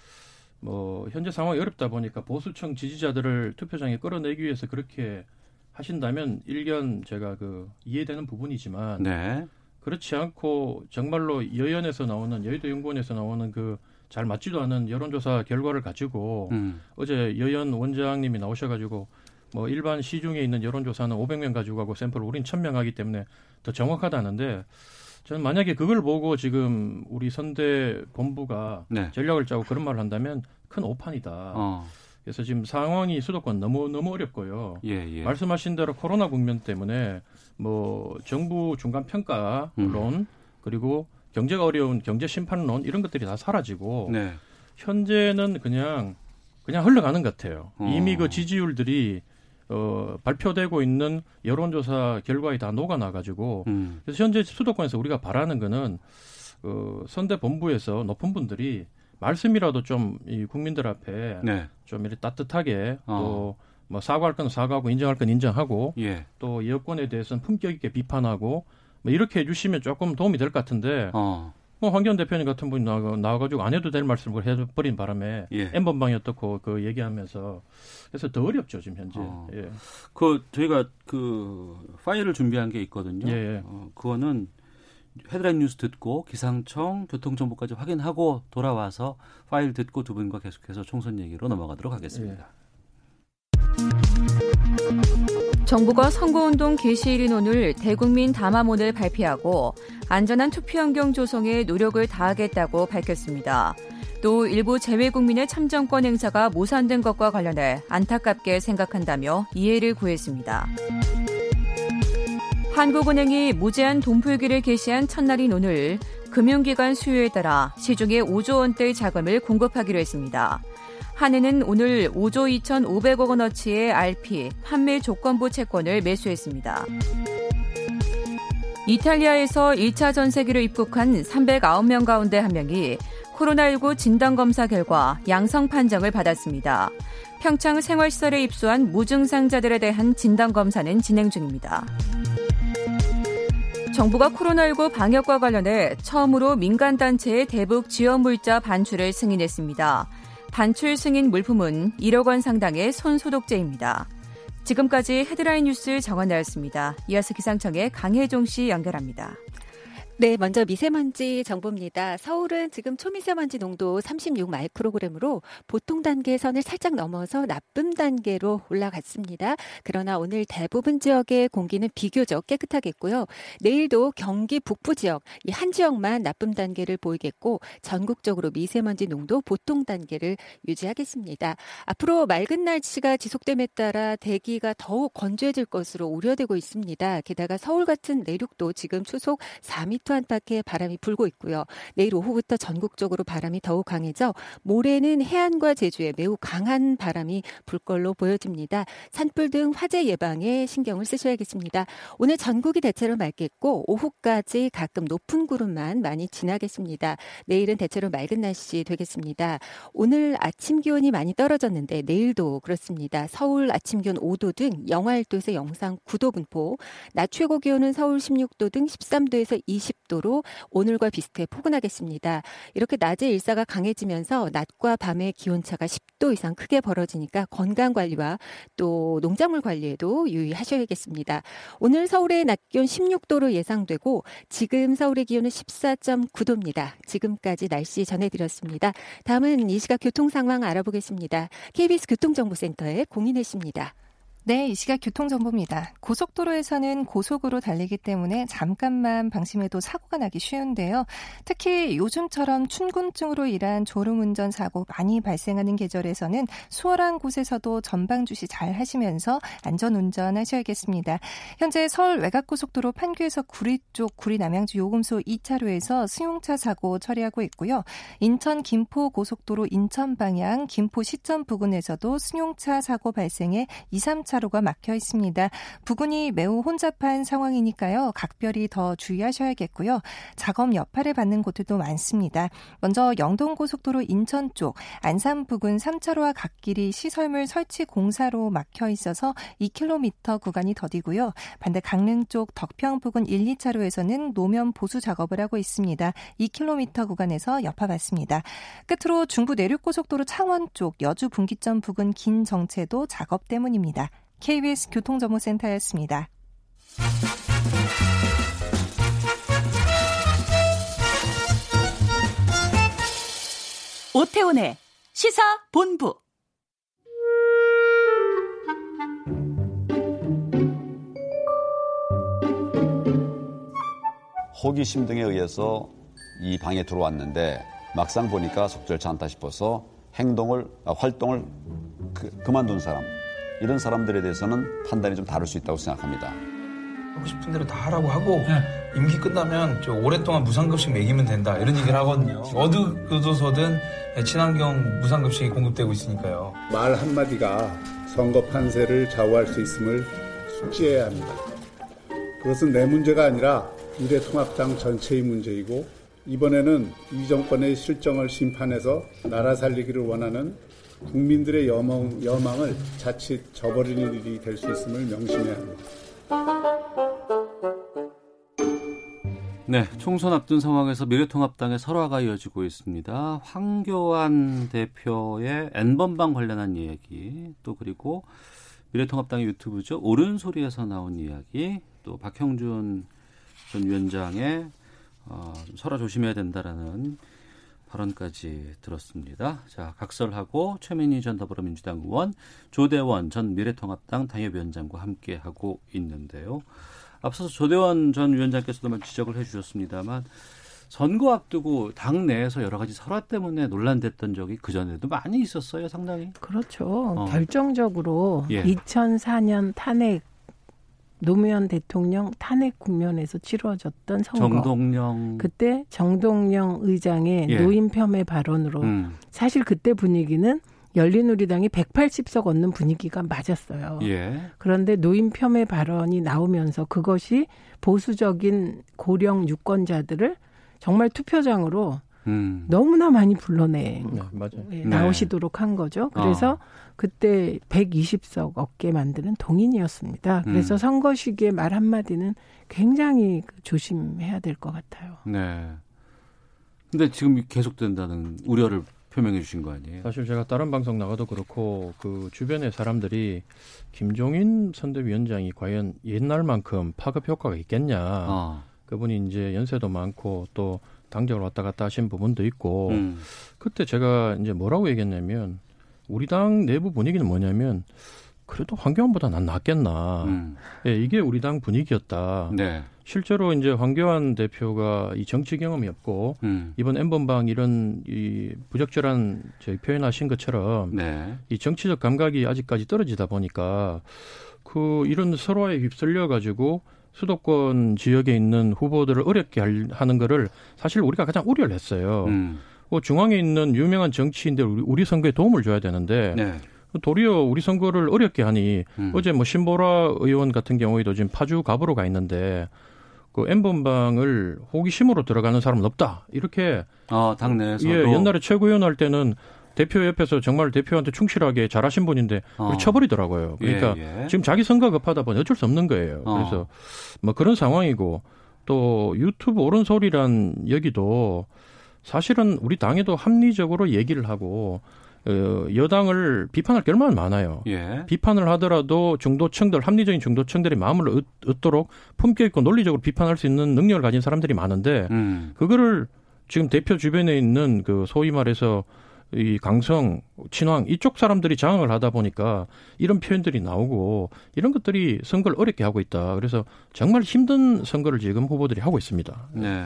[SPEAKER 5] 뭐 현재 상황이 어렵다 보니까 보수층 지지자들을 투표장에 끌어내기 위해서 그렇게 하신다면 일견 제가 그 이해되는 부분이지만 네. 그렇지 않고 정말로 여연에서 나오는 여의도 연구원에서 나오는 그 잘 맞지도 않은 여론조사 결과를 가지고 음. 어제 여연 원장님이 나오셔가지고 뭐 일반 시중에 있는 여론조사는 500명 가지고 가고 샘플을 우린 1000명 하기 때문에 더 정확하다는데 저는 만약에 그걸 보고 지금 우리 선대 본부가 네. 전략을 짜고 그런 말을 한다면 큰 오판이다. 어. 그래서 지금 상황이 수도권 너무 너무 어렵고요. 예, 예. 말씀하신 대로 코로나 국면 때문에 뭐 정부 중간 평가론 음. 그리고 경제가 어려운 경제 심판론 이런 것들이 다 사라지고 네. 현재는 그냥 그냥 흘러가는 것 같아요. 어. 이미 그 지지율들이 어, 발표되고 있는 여론조사 결과에 다 녹아나 가지고 음. 그래서 현재 수도권에서 우리가 바라는 거는 어, 선대 본부에서 높은 분들이 말씀이라도 좀 이 국민들 앞에 네. 좀 이렇게 따뜻하게 어. 또뭐 사과할 건 사과하고 인정할 건 인정하고 예. 또 여권에 대해서는 품격 있게 비판하고 뭐 이렇게 해주시면 조금 도움이 될 것 같은데 어. 뭐 황교안 대표님 같은 분이 나와, 나와가지고 안 해도 될 말씀을 해버린 바람에 예. N번방이 어떻고 그 얘기하면서 그래서 더 어렵죠 지금 현재. 어. 예.
[SPEAKER 1] 그 저희가 그 파일을 준비한 게 있거든요. 예. 예. 어, 그거는 헤드라인 뉴스 듣고 기상청 교통정보까지 확인하고 돌아와서 파일 듣고 두 분과 계속해서 총선 얘기로 넘어가도록 하겠습니다.
[SPEAKER 10] 예. 정부가 선거운동 개시 일인 오늘 대국민 담화문을 발표하고 안전한 투표 환경 조성에 노력을 다하겠다고 밝혔습니다. 또 일부 재외국민의 참정권 행사가 무산된 것과 관련해 안타깝게 생각한다며 이해를 구했습니다. 한국은행이 무제한 돈풀기를 개시한 첫날인 오늘 금융기관 수요에 따라 시중에 5조 원대의 자금을 공급하기로 했습니다. 한은은 오늘 5조 2,500억 원어치의 RP 판매 조건부 채권을 매수했습니다. 이탈리아에서 1차 전세기로 입국한 309명 가운데 한 명이 코로나19 진단검사 결과 양성 판정을 받았습니다. 평창 생활시설에 입소한 무증상자들에 대한 진단검사는 진행 중입니다. 정부가 코로나19 방역과 관련해 처음으로 민간단체의 대북 지원 물자 반출을 승인했습니다. 반출 승인 물품은 1억 원 상당의 손소독제입니다. 지금까지 헤드라인 뉴스 정원 나였습니다. 이어서 기상청의 강혜종 씨 연결합니다.
[SPEAKER 11] 네, 먼저 미세먼지 정보입니다. 서울은 지금 초미세먼지 농도 36 마이크로그램으로 보통 단계 선을 살짝 넘어서 나쁨 단계로 올라갔습니다. 그러나 오늘 대부분 지역의 공기는 비교적 깨끗하겠고요. 내일도 경기 북부 지역, 이 한 지역만 나쁨 단계를 보이겠고 전국적으로 미세먼지 농도 보통 단계를 유지하겠습니다. 앞으로 맑은 날씨가 지속됨에 따라 대기가 더욱 건조해질 것으로 우려되고 있습니다. 게다가 서울 같은 내륙도 지금 초속 4m 안팎의 바람이 불고 있고요. 내일 오후부터 전국적으로 바람이 더욱 강해져 모레는 해안과 제주에 매우 강한 바람이 불 걸로 보여집니다. 산불 등 화재 예방에 신경을 쓰셔야겠습니다. 오늘 전국이 대체로 맑겠고 오후까지 가끔 높은 구름만 많이 지나겠습니다. 내일은 대체로 맑은 날씨 되겠습니다. 오늘 아침 기온이 많이 떨어졌는데 내일도 그렇습니다. 서울 아침 기온 5도 등 영하 1도에서 영상 9도 분포, 낮 최고 기온은 서울 16도 등 13도에서 20 20도로 오늘과 비슷해 포근하겠습니다. 이렇게 낮에 일사가 강해지면서 낮과 밤의 기온차가 10도 이상 크게 벌어지니까 건강 관리와 또 농작물 관리에도 유의하셔야겠습니다. 오늘 서울의 낮 기온 16도로 예상되고 지금 서울의 기온은 14.9도입니다. 지금까지 날씨 전해드렸습니다. 다음은 이 시각 교통 상황 알아보겠습니다. KBS 교통정보센터의 공인혜 씨입니다.
[SPEAKER 12] 네, 이 시각 교통정보입니다. 고속도로에서는 고속으로 달리기 때문에 잠깐만 방심해도 사고가 나기 쉬운데요. 특히 요즘처럼 춘곤증으로 인한 졸음운전 사고 많이 발생하는 계절에서는 수월한 곳에서도 전방 주시 잘 하시면서 안전운전 하셔야겠습니다. 현재 서울 외곽고속도로 판교에서 구리 쪽 구리 남양주 요금소 2차로에서 승용차 사고 처리하고 있고요. 인천 김포 고속도로 인천 방향 김포 시점 부근에서도 승용차 사고 발생해 2, 3차 4 차로가 막혀 있습니다. 부근이 매우 혼잡한 상황이니까요. 각별히 더 주의하셔야겠고요. 작업 여파를 받는 곳들도 많습니다. 먼저 영동고속도로 인천 쪽 안산 부근 3차로와 갓길이 시설물 설치 공사로 막혀 있어서 2km 구간이 더디고요. 반대 강릉 쪽 덕평 부근 1, 2차로에서는 노면 보수 작업을 하고 있습니다. 2km 구간에서 여파받습니다. 끝으로 중부 내륙고속도로 창원 쪽 여주 분기점 부근 긴 정체도 작업 때문입니다. KBS 교통정보센터였습니다.
[SPEAKER 13] 오태훈의 시사 본부.
[SPEAKER 14] 호기심 등에 의해서 이 방에 들어왔는데 막상 보니까 적절치 않다 싶어서 행동을 아, 활동을 그, 그만둔 사람 이런 사람들에 대해서는 판단이 좀 다를 수 있다고 생각합니다.
[SPEAKER 15] 하고 싶은 대로 다 하라고 하고 네. 임기 끝나면 저 오랫동안 무상급식 매기면 된다 이런 얘기를 하거든요. 어느 교도소든 친환경 무상급식이 공급되고 있으니까요.
[SPEAKER 16] 말 한마디가 선거 판세를 좌우할 수 있음을 숙지해야 합니다. 그것은 내 문제가 아니라 미래통합당 전체의 문제이고 이번에는 이 정권의 실정을 심판해서 나라 살리기를 원하는 국민들의 여망, 여망을 자칫 저버리는 일이 될 수 있음을 명심해야 합니다.
[SPEAKER 1] 네, 총선 앞둔 상황에서 미래통합당의 설화가 이어지고 있습니다. 황교안 대표의 N번방 관련한 이야기, 또 그리고 미래통합당의 유튜브죠. 옳은 소리에서 나온 이야기, 또 박형준 전 위원장의 어, 설화 조심해야 된다라는 발언까지 들었습니다. 자, 각설하고 최민희 전 더불어민주당 의원, 조대원 전 미래통합당 당협위원장과 함께 하고 있는데요. 앞서서 조대원 전 위원장께서도 지적을 해주셨습니다만 선거 앞두고 당 내에서 여러 가지 설화 때문에 논란됐던 적이 그 전에도 많이 있었어요, 상당히.
[SPEAKER 4] 그렇죠. 어. 결정적으로 예. 2004년 탄핵 노무현 대통령 탄핵 국면에서 치러졌던 선거.
[SPEAKER 1] 정동영
[SPEAKER 4] 그때 정동영 의장의 예. 노인 폄훼 발언으로 음. 사실 그때 분위기는 열린우리당이 180석 얻는 분위기가 맞았어요. 예. 그런데 노인 폄훼 발언이 나오면서 그것이 보수적인 고령 유권자들을 정말 투표장으로 음. 너무나 많이 불러내 네, 예, 나오시도록 한 거죠. 그래서 어. 그때 120석 얻게 만드는 동인이었습니다. 그래서 음. 선거 시기에 말 한마디는 굉장히 그 조심해야 될 것 같아요.
[SPEAKER 1] 네. 근데 지금 계속된다는 우려를 표명해 주신 거 아니에요?
[SPEAKER 5] 사실 제가 다른 방송 나가도 그렇고 그 주변의 사람들이 김종인 선대위원장이 과연 옛날만큼 파급 효과가 있겠냐. 어. 그분이 이제 연세도 많고 또 당적을 왔다 갔다 하신 부분도 있고 음. 그때 제가 이제 뭐라고 얘기했냐면 우리 당 내부 분위기는 뭐냐면 그래도 황교안보다 난 낫겠나. 음. 예, 이게 우리 당 분위기였다. 네. 실제로 이제 황교안 대표가 이 정치 경험이 없고 음. 이번 엠번방 이런 이 부적절한 저희 표현하신 것처럼 네. 이 정치적 감각이 아직까지 떨어지다 보니까 그 이런 서로에 휩쓸려 가지고 수도권 지역에 있는 후보들을 어렵게 하는 거를 사실 우리가 가장 우려를 했어요. 음. 뭐 중앙에 있는 유명한 정치인들 우리, 선거에 도움을 줘야 되는데 네. 도리어 우리 선거를 어렵게 하니 음. 어제 뭐 신보라 의원 같은 경우에도 지금 파주 갑으로 가 있는데 그 N번방을 호기심으로 들어가는 사람은 없다. 이렇게.
[SPEAKER 1] 아, 당내에서.
[SPEAKER 5] 예, 옛날에 최고위원 할 때는 대표 옆에서 정말 대표한테 충실하게 잘하신 분인데 어. 쳐버리더라고요. 그러니까 예, 예. 지금 자기 선거 급하다 보니 어쩔 수 없는 거예요. 어. 그래서 뭐 그런 상황이고 또 유튜브 옳은 소리란 얘기도 사실은 우리 당에도 합리적으로 얘기를 하고 어, 여당을 비판할 게 얼마나 많아요. 예. 비판을 하더라도 중도층들 합리적인 중도층들의 마음을 얻 도록 품격 있고 논리적으로 비판할 수 있는 능력을 가진 사람들이 많은데 음. 그거를 지금 대표 주변에 있는 그 소위 말해서 이 강성, 친황 이쪽 사람들이 장악을 하다 보니까 이런 표현들이 나오고 이런 것들이 선거를 어렵게 하고 있다. 그래서 정말 힘든 선거를 지금 후보들이 하고 있습니다. 네.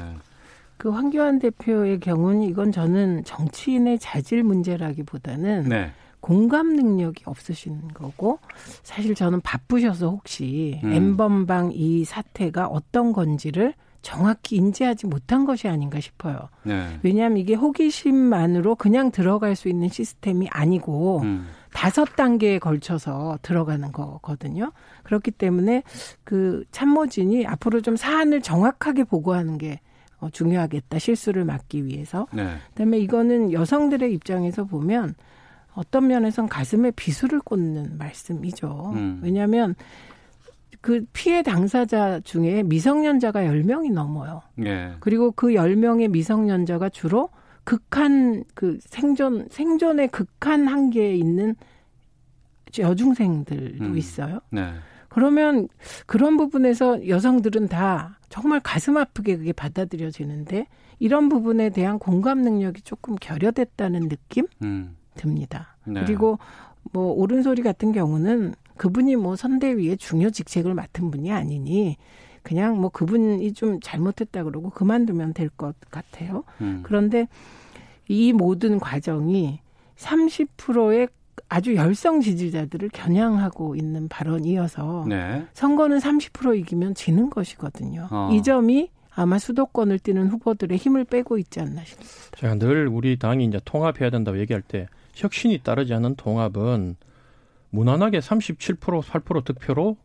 [SPEAKER 4] 그 황교안 대표의 경우는 이건 저는 정치인의 자질 문제라기보다는 네. 공감 능력이 없으신 거고 사실 저는 바쁘셔서 혹시 음. 엠번방 이 사태가 어떤 건지를 정확히 인지하지 못한 것이 아닌가 싶어요. 네. 왜냐하면 이게 호기심만으로 그냥 들어갈 수 있는 시스템이 아니고 음. 다섯 단계에 걸쳐서 들어가는 거거든요. 그렇기 때문에 그 참모진이 앞으로 좀 사안을 정확하게 보고하는 게 어, 중요하겠다. 실수를 막기 위해서. 네. 그다음에 이거는 여성들의 입장에서 보면 어떤 면에선 가슴에 비수를 꽂는 말씀이죠. 음. 왜냐하면 그 피해 당사자 중에 미성년자가 10명이 넘어요. 예. 그리고 그 10명의 미성년자가 주로 극한 그 생존 생존의 극한 한계에 있는 여중생들도 음. 있어요. 네. 그러면 그런 부분에서 여성들은 다 정말 가슴 아프게 그게 받아들여지는데 이런 부분에 대한 공감 능력이 조금 결여됐다는 느낌 음. 듭니다. 네. 그리고 뭐 옳은 소리 같은 경우는 그분이 뭐 선대위의 중요 직책을 맡은 분이 아니니 그냥 뭐 그분이 좀 잘못했다 그러고 그만두면 될 것 같아요. 음. 그런데 이 모든 과정이 30%의 아주 열성 지지자들을 겨냥하고 있는 발언이어서 네. 선거는 30% 이기면 지는 것이거든요. 어. 이 점이 아마 수도권을 뛰는 후보들의 힘을 빼고 있지 않나 싶습니다.
[SPEAKER 5] 제가 늘 우리 당이 이제 통합해야 된다고 얘기할 때 혁신이 따르지 않은 통합은 무난하게 37% 8% 득표로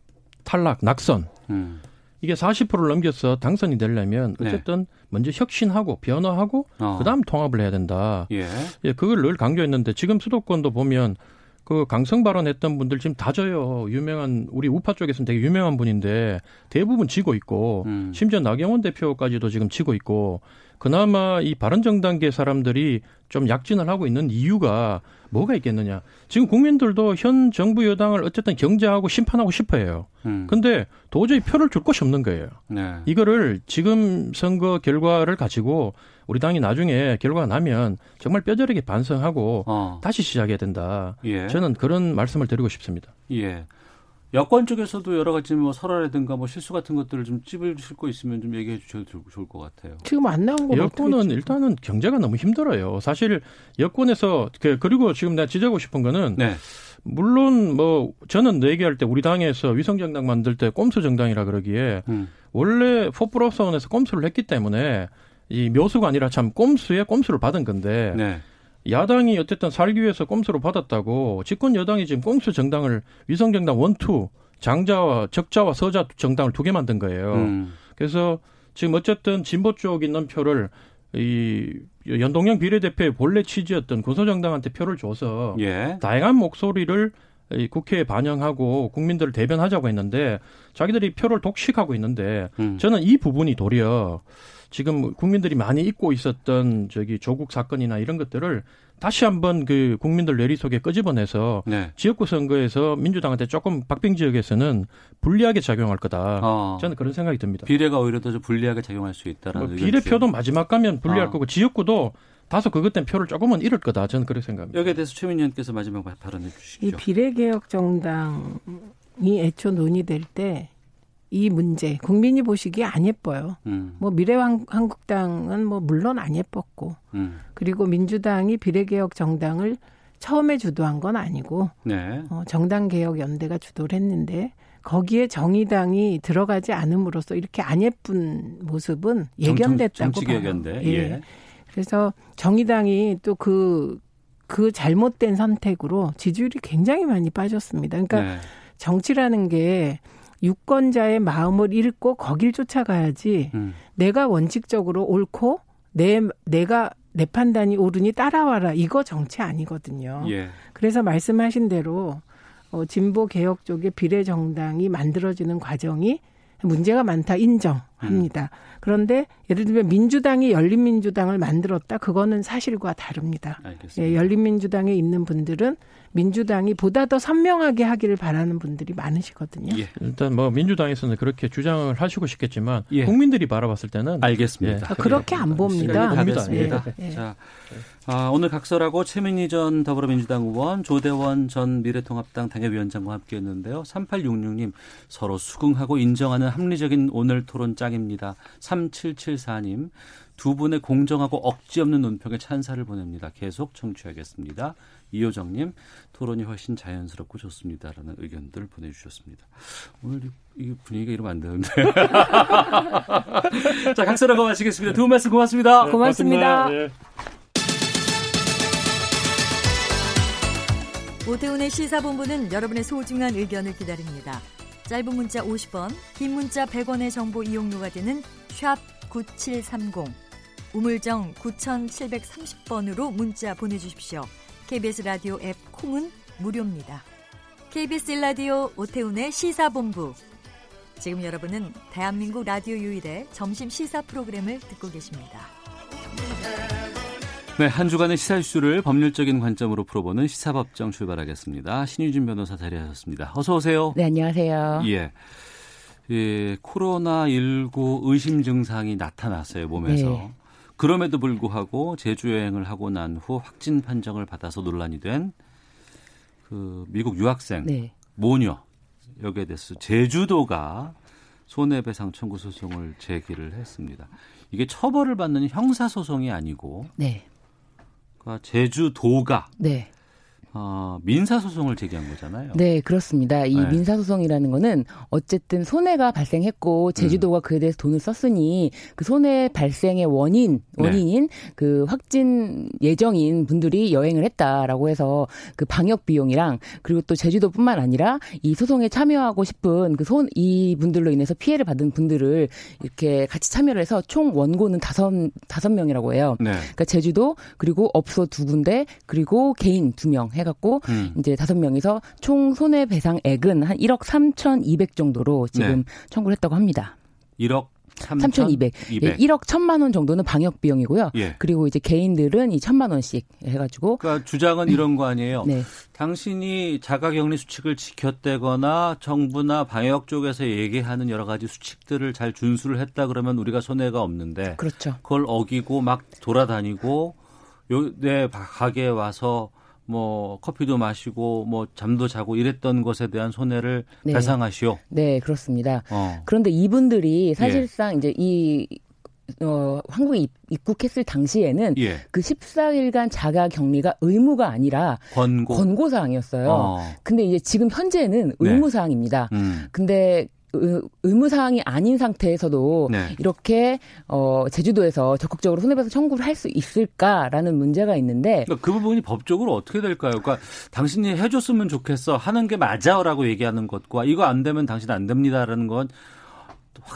[SPEAKER 5] 탈락 낙선. 음. 이게 40%를 넘겨서 당선이 되려면 네. 어쨌든 네. 먼저 혁신하고 변화하고 어. 그다음 통합을 해야 된다. 예. 예, 그걸 늘 강조했는데 지금 수도권도 보면 그 강성 발언했던 분들 지금 다 져요. 유명한 우리 우파 쪽에서는 되게 유명한 분인데 대부분 지고 있고 음. 심지어 나경원 대표까지도 지금 지고 있고 그나마 이 바른정당계 사람들이 좀 약진을 하고 있는 이유가 뭐가 있겠느냐. 지금 국민들도 현 정부 여당을 어쨌든 경제하고 심판하고 싶어 해요. 음. 근데 도저히 표를 줄 곳이 없는 거예요. 네. 이거를 지금 선거 결과를 가지고 우리 당이 나중에 결과가 나면 정말 뼈저리게 반성하고 어. 다시 시작해야 된다. 예. 저는 그런 말씀을 드리고 싶습니다.
[SPEAKER 1] 예. 여권 쪽에서도 여러 가지 뭐 설화라든가 뭐 실수 같은 것들을 좀 찝으실 거 있으면 좀 얘기해 주셔도 좋을 것 같아요.
[SPEAKER 4] 지금 안 나온 거
[SPEAKER 5] 여권은 일단은 경제가 너무 힘들어요. 사실 여권에서 그, 그리고 지금 내가 지적하고 싶은 거는 네. 물론 뭐 저는 얘기할 때 우리 당에서 위성 정당 만들 때 꼼수 정당이라 그러기에 음. 원래 포플러스원에서 꼼수를 했기 때문에 이 묘수가 아니라 참 꼼수에 꼼수를 받은 건데 네. 야당이 어쨌든 살기 위해서 꼼수를 받았다고 집권 여당이 지금 꼼수 정당을 위성 정당 원투 장자와 적자와 서자 정당을 두 개 만든 거예요. 음. 그래서 지금 어쨌든 진보 쪽 있는 표를 이 연동형 비례대표의 본래 취지였던 군소정당한테 표를 줘서 예. 다양한 목소리를 이 국회에 반영하고 국민들을 대변하자고 했는데 자기들이 표를 독식하고 있는데 음. 저는 이 부분이 도리어 지금 국민들이 많이 잊고 있었던 저기 조국 사건이나 이런 것들을 다시 한번 그 국민들 뇌리 속에 끄집어내서 네. 지역구 선거에서 민주당한테 조금 박빙 지역에서는 불리하게 작용할 거다. 어. 저는 그런 생각이 듭니다.
[SPEAKER 1] 비례가 오히려 더 불리하게 작용할 수 있다라는 뭐
[SPEAKER 5] 비례표도 마지막 가면 불리할 어. 거고 지역구도 다소 그것 때문에 표를 조금은 잃을 거다. 저는 그렇게 생각합니다.
[SPEAKER 1] 여기에 대해서 최민희 의원께서 마지막 발언해 주시죠.
[SPEAKER 4] 이 비례개혁 정당이 애초 논의될 때 이 문제 국민이 보시기에 안 예뻐요. 음. 뭐 미래한국당은 뭐 물론 안 예뻤고 음. 그리고 민주당이 비례개혁 정당을 처음에 주도한 건 아니고 네. 어, 정당 개혁 연대가 주도를 했는데 거기에 정의당이 들어가지 않음으로써 이렇게 안 예쁜 모습은 예견됐다고
[SPEAKER 1] 정치 봐요. 연대. 예. 예.
[SPEAKER 4] 그래서 정의당이 또 그그 그 잘못된 선택으로 지지율이 굉장히 많이 빠졌습니다. 그러니까 네. 정치라는 게 유권자의 마음을 읽고 거길 쫓아가야지 음. 내가 원칙적으로 옳고 내 내가 내 판단이 옳으니 따라와라 이거 정치 아니거든요. 예. 그래서 말씀하신 대로 어, 진보 개혁 쪽의 비례 정당이 만들어지는 과정이 문제가 많다 인정합니다. 음. 그런데 예를 들면 민주당이 열린민주당을 만들었다 그거는 사실과 다릅니다. 예, 열린민주당에 있는 분들은 민주당이 보다 더 선명하게 하기를 바라는 분들이 많으시거든요.
[SPEAKER 5] 예. 일단 뭐 민주당에서는 그렇게 주장을 하시고 싶겠지만 예. 국민들이 바라봤을 때는
[SPEAKER 1] 알겠습니다.
[SPEAKER 4] 아, 그렇게 안 봅니다.
[SPEAKER 1] 봅니다. 예. 예. 자, 아, 오늘 각설하고 최민희 전 더불어민주당 의원, 조대원 전 미래통합당 당협위원장과 함께했는데요. 3866님 서로 수긍하고 인정하는 합리적인 오늘 토론 짱입니다. 3774님 두 분의 공정하고 억지 없는 논평에 찬사를 보냅니다. 계속 청취하겠습니다. 이효정님 토론이 훨씬 자연스럽고 좋습니다라는 의견들 보내주셨습니다. 오늘 이 분위기가 이러면 안 되는데. 자, 각설하고 마치겠습니다. 두분 말씀 고맙습니다.
[SPEAKER 4] 네, 고맙습니다. 네.
[SPEAKER 10] 오태훈의 시사본부는 여러분의 소중한 의견을 기다립니다. 짧은 문자 50원, 긴 문자 100원의 정보 이용료가 되는 샵 9730, 우물정 9730번으로 문자 보내주십시오. KBS 라디오 앱 콩은 무료입니다. KBS 라디오 오태훈의 시사본부. 지금 여러분은 대한민국 라디오 유일의 점심 시사 프로그램을 듣고 계십니다.
[SPEAKER 1] 네, 한 주간의 시사 이슈를 법률적인 관점으로 풀어보는 시사법정 출발하겠습니다. 신유진 변호사 자리하셨습니다. 어서 오세요.
[SPEAKER 17] 네, 안녕하세요.
[SPEAKER 1] 예. 예, 코로나 19 의심 증상이 나타났어요, 몸에서. 네. 그럼에도 불구하고 제주 여행을 하고 난 후 확진 판정을 받아서 논란이 된 그 미국 유학생 네. 모녀 여기에 대해서 제주도가 손해배상 청구 소송을 제기를 했습니다. 이게 처벌을 받는 형사 소송이 아니고 네. 그러니까 제주도가 네. 어, 민사소송을 제기한 거잖아요.
[SPEAKER 17] 네, 그렇습니다. 이 네. 민사소송이라는 거는 어쨌든 손해가 발생했고 제주도가 음. 그에 대해서 돈을 썼으니 그 손해 발생의 원인, 네. 원인인 네. 그 확진 예정인 분들이 여행을 했다라고 해서 그 방역 비용이랑 그리고 또 제주도뿐만 아니라 이 소송에 참여하고 싶은 그 손, 이 분들로 인해서 피해를 받은 분들을 이렇게 같이 참여를 해서 총 원고는 다섯, 다섯 명이라고 해요. 네. 그러니까 제주도 그리고 업소 두 군데 그리고 개인 두명 해 갖고 음. 이제 다섯 명이서 총 손해배상액은 한 1억 3,200 정도로 지금 네. 청구를 했다고 합니다.
[SPEAKER 1] 1억
[SPEAKER 17] 3,200. 200. 예, 1억 1천만 원 정도는 방역 비용이고요. 예. 그리고 이제 개인들은 이 천만 원씩 해가지고.
[SPEAKER 1] 그러니까 주장은 이런 거 아니에요. 네. 당신이 자가격리 수칙을 지켰다거나 정부나 방역 쪽에서 얘기하는 여러 가지 수칙들을 잘 준수를 했다 그러면 우리가 손해가 없는데.
[SPEAKER 17] 그렇죠.
[SPEAKER 1] 그걸 어기고 막 돌아다니고 요 내 가게에 와서 뭐 커피도 마시고 뭐 잠도 자고 이랬던 것에 대한 손해를 네. 배상하시오.
[SPEAKER 17] 네, 그렇습니다. 어. 그런데 이분들이 사실상 예. 이제 이 어, 한국에 입국했을 당시에는 예. 그 14일간 자가 격리가 의무가 아니라 권고 사항이었어요. 어. 근데 이제 지금 현재는 네. 의무 사항입니다. 네. 음. 근데 의무 사항이 아닌 상태에서도 네. 이렇게 어 제주도에서 적극적으로 손해배상 청구를 할 수 있을까라는 문제가 있는데
[SPEAKER 1] 그러니까 그 부분이 법적으로 어떻게 될까요? 그러니까 당신이 해줬으면 좋겠어 하는 게 맞아라고 얘기하는 것과 이거 안 되면 당신 안 됩니다라는 건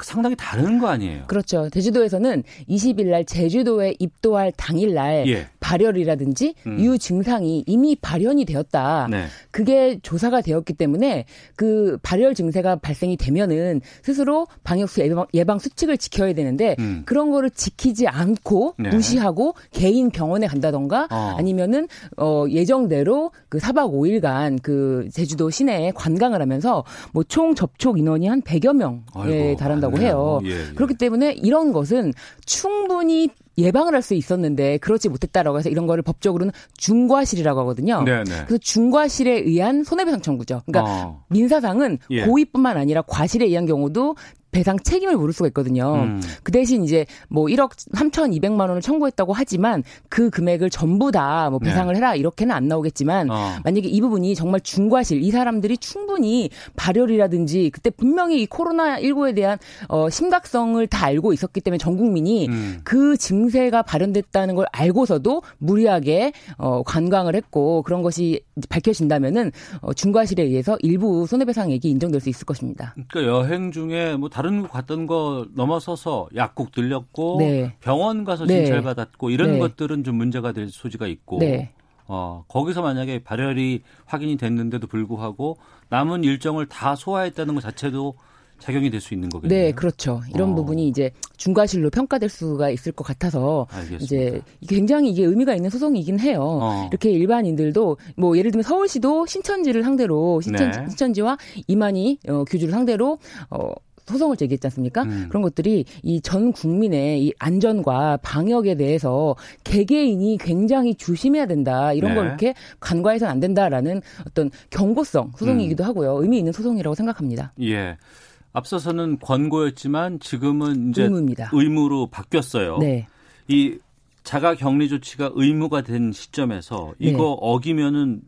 [SPEAKER 1] 상당히 다른 거 아니에요?
[SPEAKER 17] 그렇죠. 제주도에서는 20일 날 제주도에 입도할 당일 날 예. 발열이라든지 음. 유 증상이 이미 발현이 되었다. 네. 그게 조사가 되었기 때문에 그 발열 증세가 발생이 되면은 스스로 방역 수 예방, 예방 수칙을 지켜야 되는데 음. 그런 거를 지키지 않고 네. 무시하고 개인 병원에 간다던가 어. 아니면은 어 예정대로 그 4박 5일간 그 제주도 시내에 관광을 하면서 뭐 총 접촉 인원이 한 100여 명에 달한다 한다고 해요. 예, 예. 그렇기 때문에 이런 것은 충분히 예방을 할 수 있었는데 그렇지 못했다라고 해서 이런 거를 법적으로는 중과실이라고 하거든요. 네네. 네. 그래서 중과실에 의한 손해배상 청구죠. 그러니까 어. 민사상은 예. 고의뿐만 아니라 과실에 의한 경우도 배상 책임을 물을 수가 있거든요. 음. 그 대신 이제 뭐 1억 3,200만 원을 청구했다고 하지만 그 금액을 전부 다뭐 네. 배상을 네. 해라 이렇게는 안 나오겠지만 어. 만약에 이 부분이 정말 중과실 이 사람들이 충분히 발열이라든지 그때 분명히 이 코로나 19에 대한 어 심각성을 다 알고 있었기 때문에 전 국민이 음. 그 증세가 발현됐다는 걸 알고서도 무리하게 어 관광을 했고 그런 것이 밝혀진다면은 어 중과실에 의해서 일부 손해배상액이 인정될 수 있을 것입니다.
[SPEAKER 1] 그러니까 여행 중에 뭐 다른 거 갔던 거 넘어서서 약국 들렸고 네. 병원 가서 네. 진찰 받았고 이런 네. 것들은 좀 문제가 될 소지가 있고 네. 어, 거기서 만약에 발열이 확인이 됐는데도 불구하고 남은 일정을 다 소화했다는 것 자체도 작용이 될 수 있는 거겠네요.
[SPEAKER 17] 네, 그렇죠. 이런 어. 부분이 이제 중과실로 평가될 수가 있을 것 같아서 알겠습니다. 이제 굉장히 이게 의미가 있는 소송이긴 해요. 어. 이렇게 일반인들도 뭐 예를 들면 서울시도 신천지를 상대로 신천, 네. 신천지와 이만희 어, 교주를 상대로 어, 소송을 제기했지 않습니까? 음. 그런 것들이 이 전 국민의 이 안전과 방역에 대해서 개개인이 굉장히 조심해야 된다. 이런 네. 걸 이렇게 간과해서는 안 된다라는 어떤 경고성 소송이기도 음. 하고요. 의미 있는 소송이라고 생각합니다.
[SPEAKER 1] 예. 앞서서는 권고였지만 지금은 이제 의무입니다. 의무로 바뀌었어요. 네. 이 자가 격리 조치가 의무가 된 시점에서 이거 네. 어기면은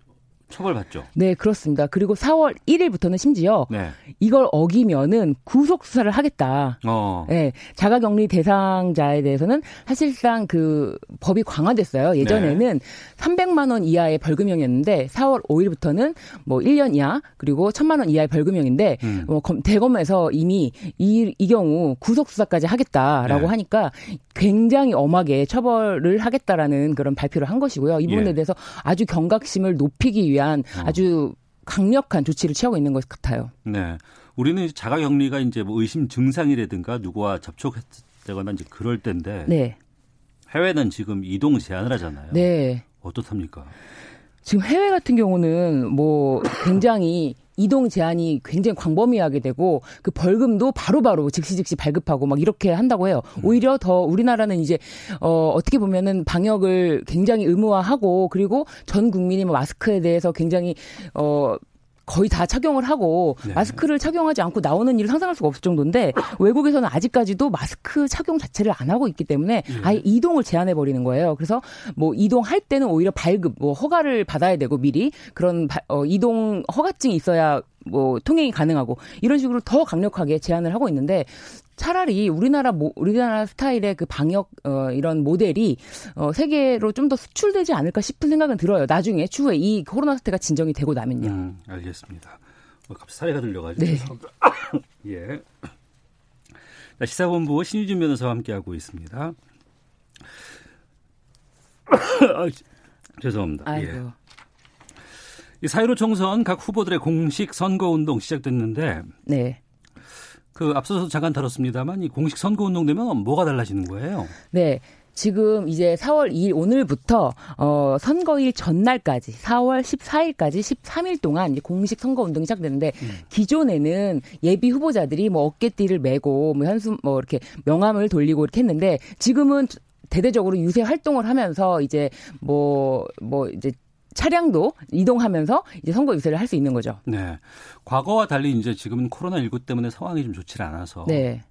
[SPEAKER 1] 처벌받죠.
[SPEAKER 17] 네, 그렇습니다. 그리고 4월 1일부터는 심지어 네. 이걸 어기면은 구속 수사를 하겠다. 어. 네, 자가격리 대상자에 대해서는 사실상 그 법이 강화됐어요. 예전에는 네. 300만 원 이하의 벌금형이었는데 4월 5일부터는 뭐 1년 이하 그리고 1000만 원 이하의 벌금형인데 음. 뭐 대검에서 이미 이, 이 경우 구속 수사까지 하겠다라고 네. 하니까 굉장히 엄하게 처벌을 하겠다라는 그런 발표를 한 것이고요. 이 부분에 예. 대해서 아주 경각심을 높이기 위해 위한 어. 아주 강력한 조치를 취하고 있는 것 같아요.
[SPEAKER 1] 네. 우리는 자가격리가 이제 뭐 의심 증상이라든가 누구와 접촉했다거나 이제 그럴 때인데 네. 해외는 지금 이동 제한을 하잖아요. 네. 어떻답니까?
[SPEAKER 17] 지금 해외 같은 경우는 뭐 굉장히 이동 제한이 굉장히 광범위하게 되고 그 벌금도 바로바로 바로 즉시 즉시 발급하고 막 이렇게 한다고 해요. 음. 오히려 더 우리나라는 이제 어 어떻게 보면은 방역을 굉장히 의무화하고 그리고 전 국민이 뭐 마스크에 대해서 굉장히 어 거의 다 착용을 하고 네. 마스크를 착용하지 않고 나오는 일을 상상할 수가 없을 정도인데 외국에서는 아직까지도 마스크 착용 자체를 안 하고 있기 때문에 예. 아예 이동을 제한해 버리는 거예요. 그래서 뭐 이동할 때는 오히려 발급, 뭐 허가를 받아야 되고 미리 그런 바, 어, 이동 허가증이 있어야 뭐 통행이 가능하고 이런 식으로 더 강력하게 제한을 하고 있는데 차라리 우리나라 모, 우리나라 스타일의 그 방역 어 이런 모델이 어 세계로 좀 더 수출되지 않을까 싶은 생각은 들어요. 나중에 추후에 이 코로나 사태가 진정이 되고 나면요. 음,
[SPEAKER 1] 알겠습니다. 뭐 갑자기 사례가 들려가지고. 네. 예. 자, 시사본부 신유진 변호사와 함께하고 있습니다. 아, 죄송합니다. 예. 아이고. 예. 이4.15 총선 각 후보들의 공식 선거운동 시작됐는데. 네. 그 앞서서 잠깐 다뤘습니다만 이 공식 선거 운동 되면 뭐가 달라지는 거예요?
[SPEAKER 17] 네. 지금 이제 4월 2일 오늘부터 어 선거일 전날까지 4월 14일까지 13일 동안 이제 공식 선거 운동이 시작되는데 음. 기존에는 예비 후보자들이 뭐 어깨띠를 메고 뭐 현수 뭐 이렇게 명함을 돌리고 이렇게 했는데 지금은 대대적으로 유세 활동을 하면서 이제 뭐뭐 뭐 이제 차량도 이동하면서 이제 선거 유세를 할 수 있는 거죠.
[SPEAKER 1] 네. 과거와 달리 이제 지금은 코로나19 때문에 상황이 좀 좋지 않아서 네.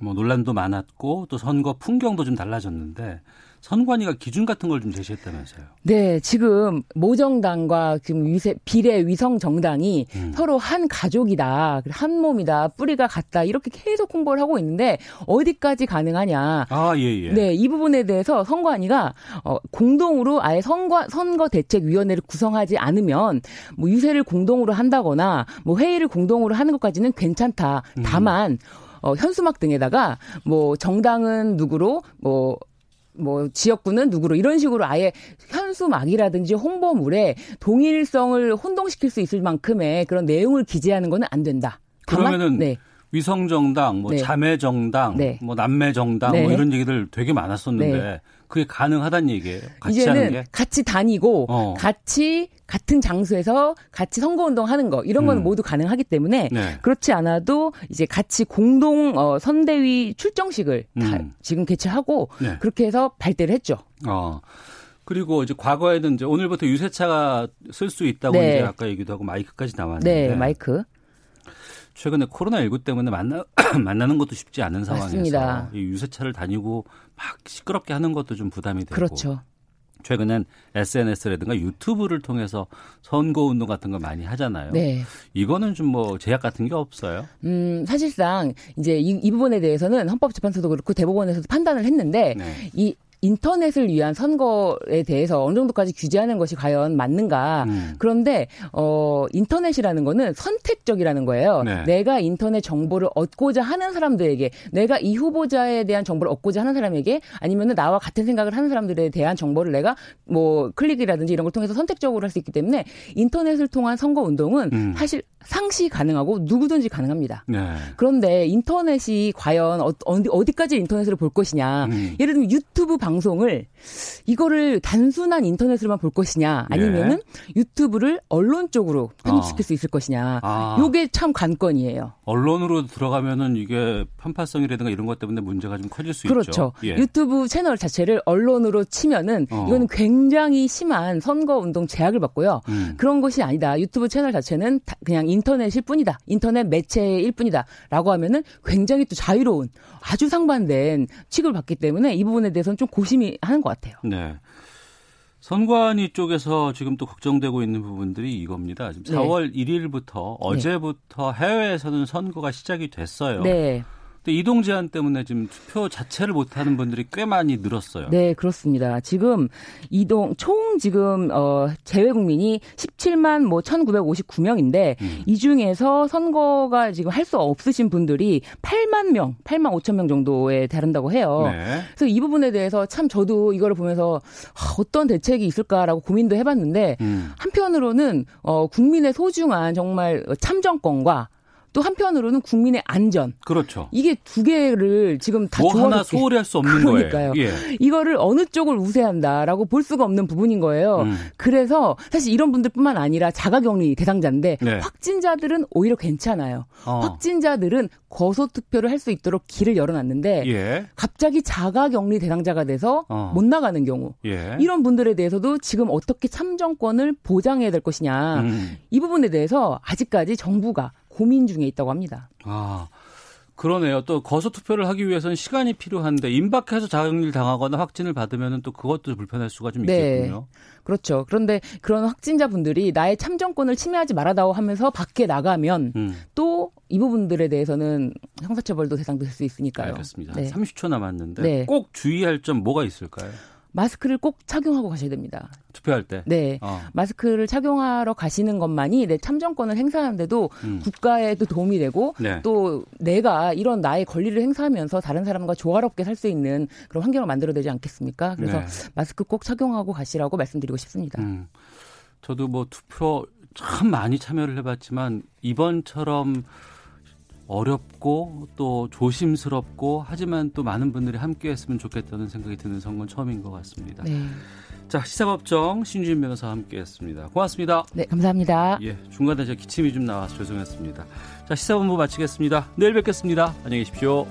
[SPEAKER 1] 뭐 논란도 많았고 또 선거 풍경도 좀 달라졌는데 선관위가 기준 같은 걸 좀 제시했다면서요.
[SPEAKER 17] 네, 지금 모정당과 지금 위세, 비례 위성 정당이 음. 서로 한 가족이다, 한 몸이다, 뿌리가 같다 이렇게 계속 홍보를 하고 있는데 어디까지 가능하냐.
[SPEAKER 1] 아, 예, 예.
[SPEAKER 17] 네, 이 부분에 대해서 선관위가 어, 공동으로 아예 선거 선거 대책 위원회를 구성하지 않으면 뭐 유세를 공동으로 한다거나 뭐 회의를 공동으로 하는 것까지는 괜찮다. 음. 다만 어, 현수막 등에다가 뭐 정당은 누구로 뭐 뭐 지역구는 누구로 이런 식으로 아예 현수막이라든지 홍보물에 동일성을 혼동시킬 수 있을 만큼의 그런 내용을 기재하는 거는 안 된다.
[SPEAKER 1] 그러면은 네. 위성 정당, 뭐 네. 자매 정당, 네. 뭐 남매 정당, 뭐 네. 뭐 이런 얘기들 되게 많았었는데 네. 그게 가능하다는 얘기예요. 같이
[SPEAKER 17] 이제는
[SPEAKER 1] 하는 게?
[SPEAKER 17] 같이 다니고 어. 같이 같은 장소에서 같이 선거 운동 하는 거 이런 거는 음. 모두 가능하기 때문에 네. 그렇지 않아도 이제 같이 공동 어, 선대위 출정식을 음. 지금 개최하고 네. 그렇게 해서 발대를 했죠.
[SPEAKER 1] 어. 그리고 이제 과거에는 이제 오늘부터 유세차가 쓸 수 있다고 네. 이제 아까 얘기도 하고 마이크까지 나왔는데
[SPEAKER 17] 네, 마이크.
[SPEAKER 1] 최근에 코로나19 때문에 만나, 만나는 것도 쉽지 않은 상황에서 맞습니다. 이 유세차를 다니고 막 시끄럽게 하는 것도 좀 부담이 되고.
[SPEAKER 17] 그렇죠.
[SPEAKER 1] 최근엔 SNS라든가 유튜브를 통해서 선거 운동 같은 거 많이 하잖아요. 네. 이거는 좀 뭐 제약 같은 게 없어요?
[SPEAKER 17] 음, 사실상 이제 이, 이 부분에 대해서는 헌법재판소도 그렇고 대법원에서도 판단을 했는데 네. 이 인터넷을 위한 선거에 대해서 어느 정도까지 규제하는 것이 과연 맞는가. 음. 그런데 어 인터넷이라는 거는 선택적이라는 거예요. 네. 내가 인터넷 정보를 얻고자 하는 사람들에게 내가 이 후보자에 대한 정보를 얻고자 하는 사람에게 아니면은 나와 같은 생각을 하는 사람들에 대한 정보를 내가 뭐 클릭이라든지 이런 걸 통해서 선택적으로 할 수 있기 때문에 인터넷을 통한 선거 운동은 음. 사실 상시 가능하고 누구든지 가능합니다. 네. 그런데 인터넷이 과연 어, 어디, 어디까지 인터넷으로 볼 것이냐. 음. 예를 들면 유튜브 방 송을 이거를 단순한 인터넷으로만 볼 것이냐 아니면은 네. 유튜브를 언론 쪽으로 편입시킬 어. 수 있을 것이냐. 아. 요게 참 관건이에요.
[SPEAKER 1] 언론으로 들어가면은 이게 편파성이라든가 이런 것 때문에 문제가 좀 커질 수
[SPEAKER 17] 그렇죠.
[SPEAKER 1] 있죠.
[SPEAKER 17] 그렇죠. 예. 유튜브 채널 자체를 언론으로 치면은 어. 이거는 굉장히 심한 선거 운동 제약을 받고요. 음. 그런 것이 아니다. 유튜브 채널 자체는 그냥 인터넷일 뿐이다. 인터넷 매체일 뿐이다. 라고 하면은 굉장히 또 자유로운 아주 상반된 취급을 받기 때문에 이 부분에 대해서는 좀 고심이 하는 것 같아요.
[SPEAKER 1] 네. 선관위 쪽에서 지금 또 걱정되고 있는 부분들이 이겁니다. 지금 4월 네. 1일부터 어제부터 해외에서는 선거가 시작이 됐어요. 네. 근데 이동 제한 때문에 지금 투표 자체를 못 하는 분들이 꽤 많이 늘었어요.
[SPEAKER 17] 네, 그렇습니다. 지금 이동 총 지금 어 재외 국민이 17만 뭐 1,959명인데 음. 이 중에서 선거가 지금 할 수 없으신 분들이 8만 명, 8만 5천 명 정도에 다른다고 해요. 네. 그래서 이 부분에 대해서 참 저도 이거를 보면서 아, 어떤 대책이 있을까라고 고민도 해봤는데 음. 한편으로는 어 국민의 소중한 정말 참정권과 또 한편으로는 국민의 안전.
[SPEAKER 1] 그렇죠.
[SPEAKER 17] 이게 두 개를 지금 다 뭐
[SPEAKER 1] 하나 소홀히 할 수 없는
[SPEAKER 17] 그러니까요.
[SPEAKER 1] 거예요.
[SPEAKER 17] 예. 이거를 어느 쪽을 우세한다라고 볼 수가 없는 부분인 거예요. 음. 그래서 사실 이런 분들뿐만 아니라 자가격리 대상자인데 네. 확진자들은 오히려 괜찮아요. 어. 확진자들은 거소 투표를 할 수 있도록 길을 열어놨는데 예. 갑자기 자가격리 대상자가 돼서 어. 못 나가는 경우 예. 이런 분들에 대해서도 지금 어떻게 참정권을 보장해야 될 것이냐 음. 이 부분에 대해서 아직까지 정부가 고민 중에 있다고 합니다.
[SPEAKER 1] 아. 그러네요. 또 거소 투표를 하기 위해서는 시간이 필요한데 임박해서 자격리를 당하거나 확진을 받으면 또 그것도 불편할 수가 좀 네. 있겠군요.
[SPEAKER 17] 그렇죠. 그런데 그런 확진자분들이 나의 참정권을 침해하지 말아다오 하면서 밖에 나가면 음. 또이 부분들에 대해서는 형사처벌도 대상될 수 있으니까요.
[SPEAKER 1] 알겠습니다. 네. 30초 남았는데 네. 꼭 주의할 점 뭐가 있을까요?
[SPEAKER 17] 마스크를 꼭 착용하고 가셔야 됩니다.
[SPEAKER 1] 투표할 때?
[SPEAKER 17] 네. 어. 마스크를 착용하러 가시는 것만이 내 참정권을 행사하는데도 음. 국가에도 도움이 되고 네. 또 내가 이런 나의 권리를 행사하면서 다른 사람과 조화롭게 살 수 있는 그런 환경을 만들어내지 않겠습니까? 그래서 네. 마스크 꼭 착용하고 가시라고 말씀드리고 싶습니다. 음.
[SPEAKER 1] 저도 뭐 투표 참 많이 참여를 해봤지만 이번처럼 어렵고 또 조심스럽고 하지만 또 많은 분들이 함께 했으면 좋겠다는 생각이 드는 선거는 처음인 것 같습니다. 네. 자, 시사법정 신주인 변호사와 함께 했습니다. 고맙습니다.
[SPEAKER 17] 네, 감사합니다.
[SPEAKER 1] 예, 중간에 제 기침이 좀 나와서 죄송했습니다. 자, 시사본부 마치겠습니다. 내일 뵙겠습니다. 안녕히 계십시오.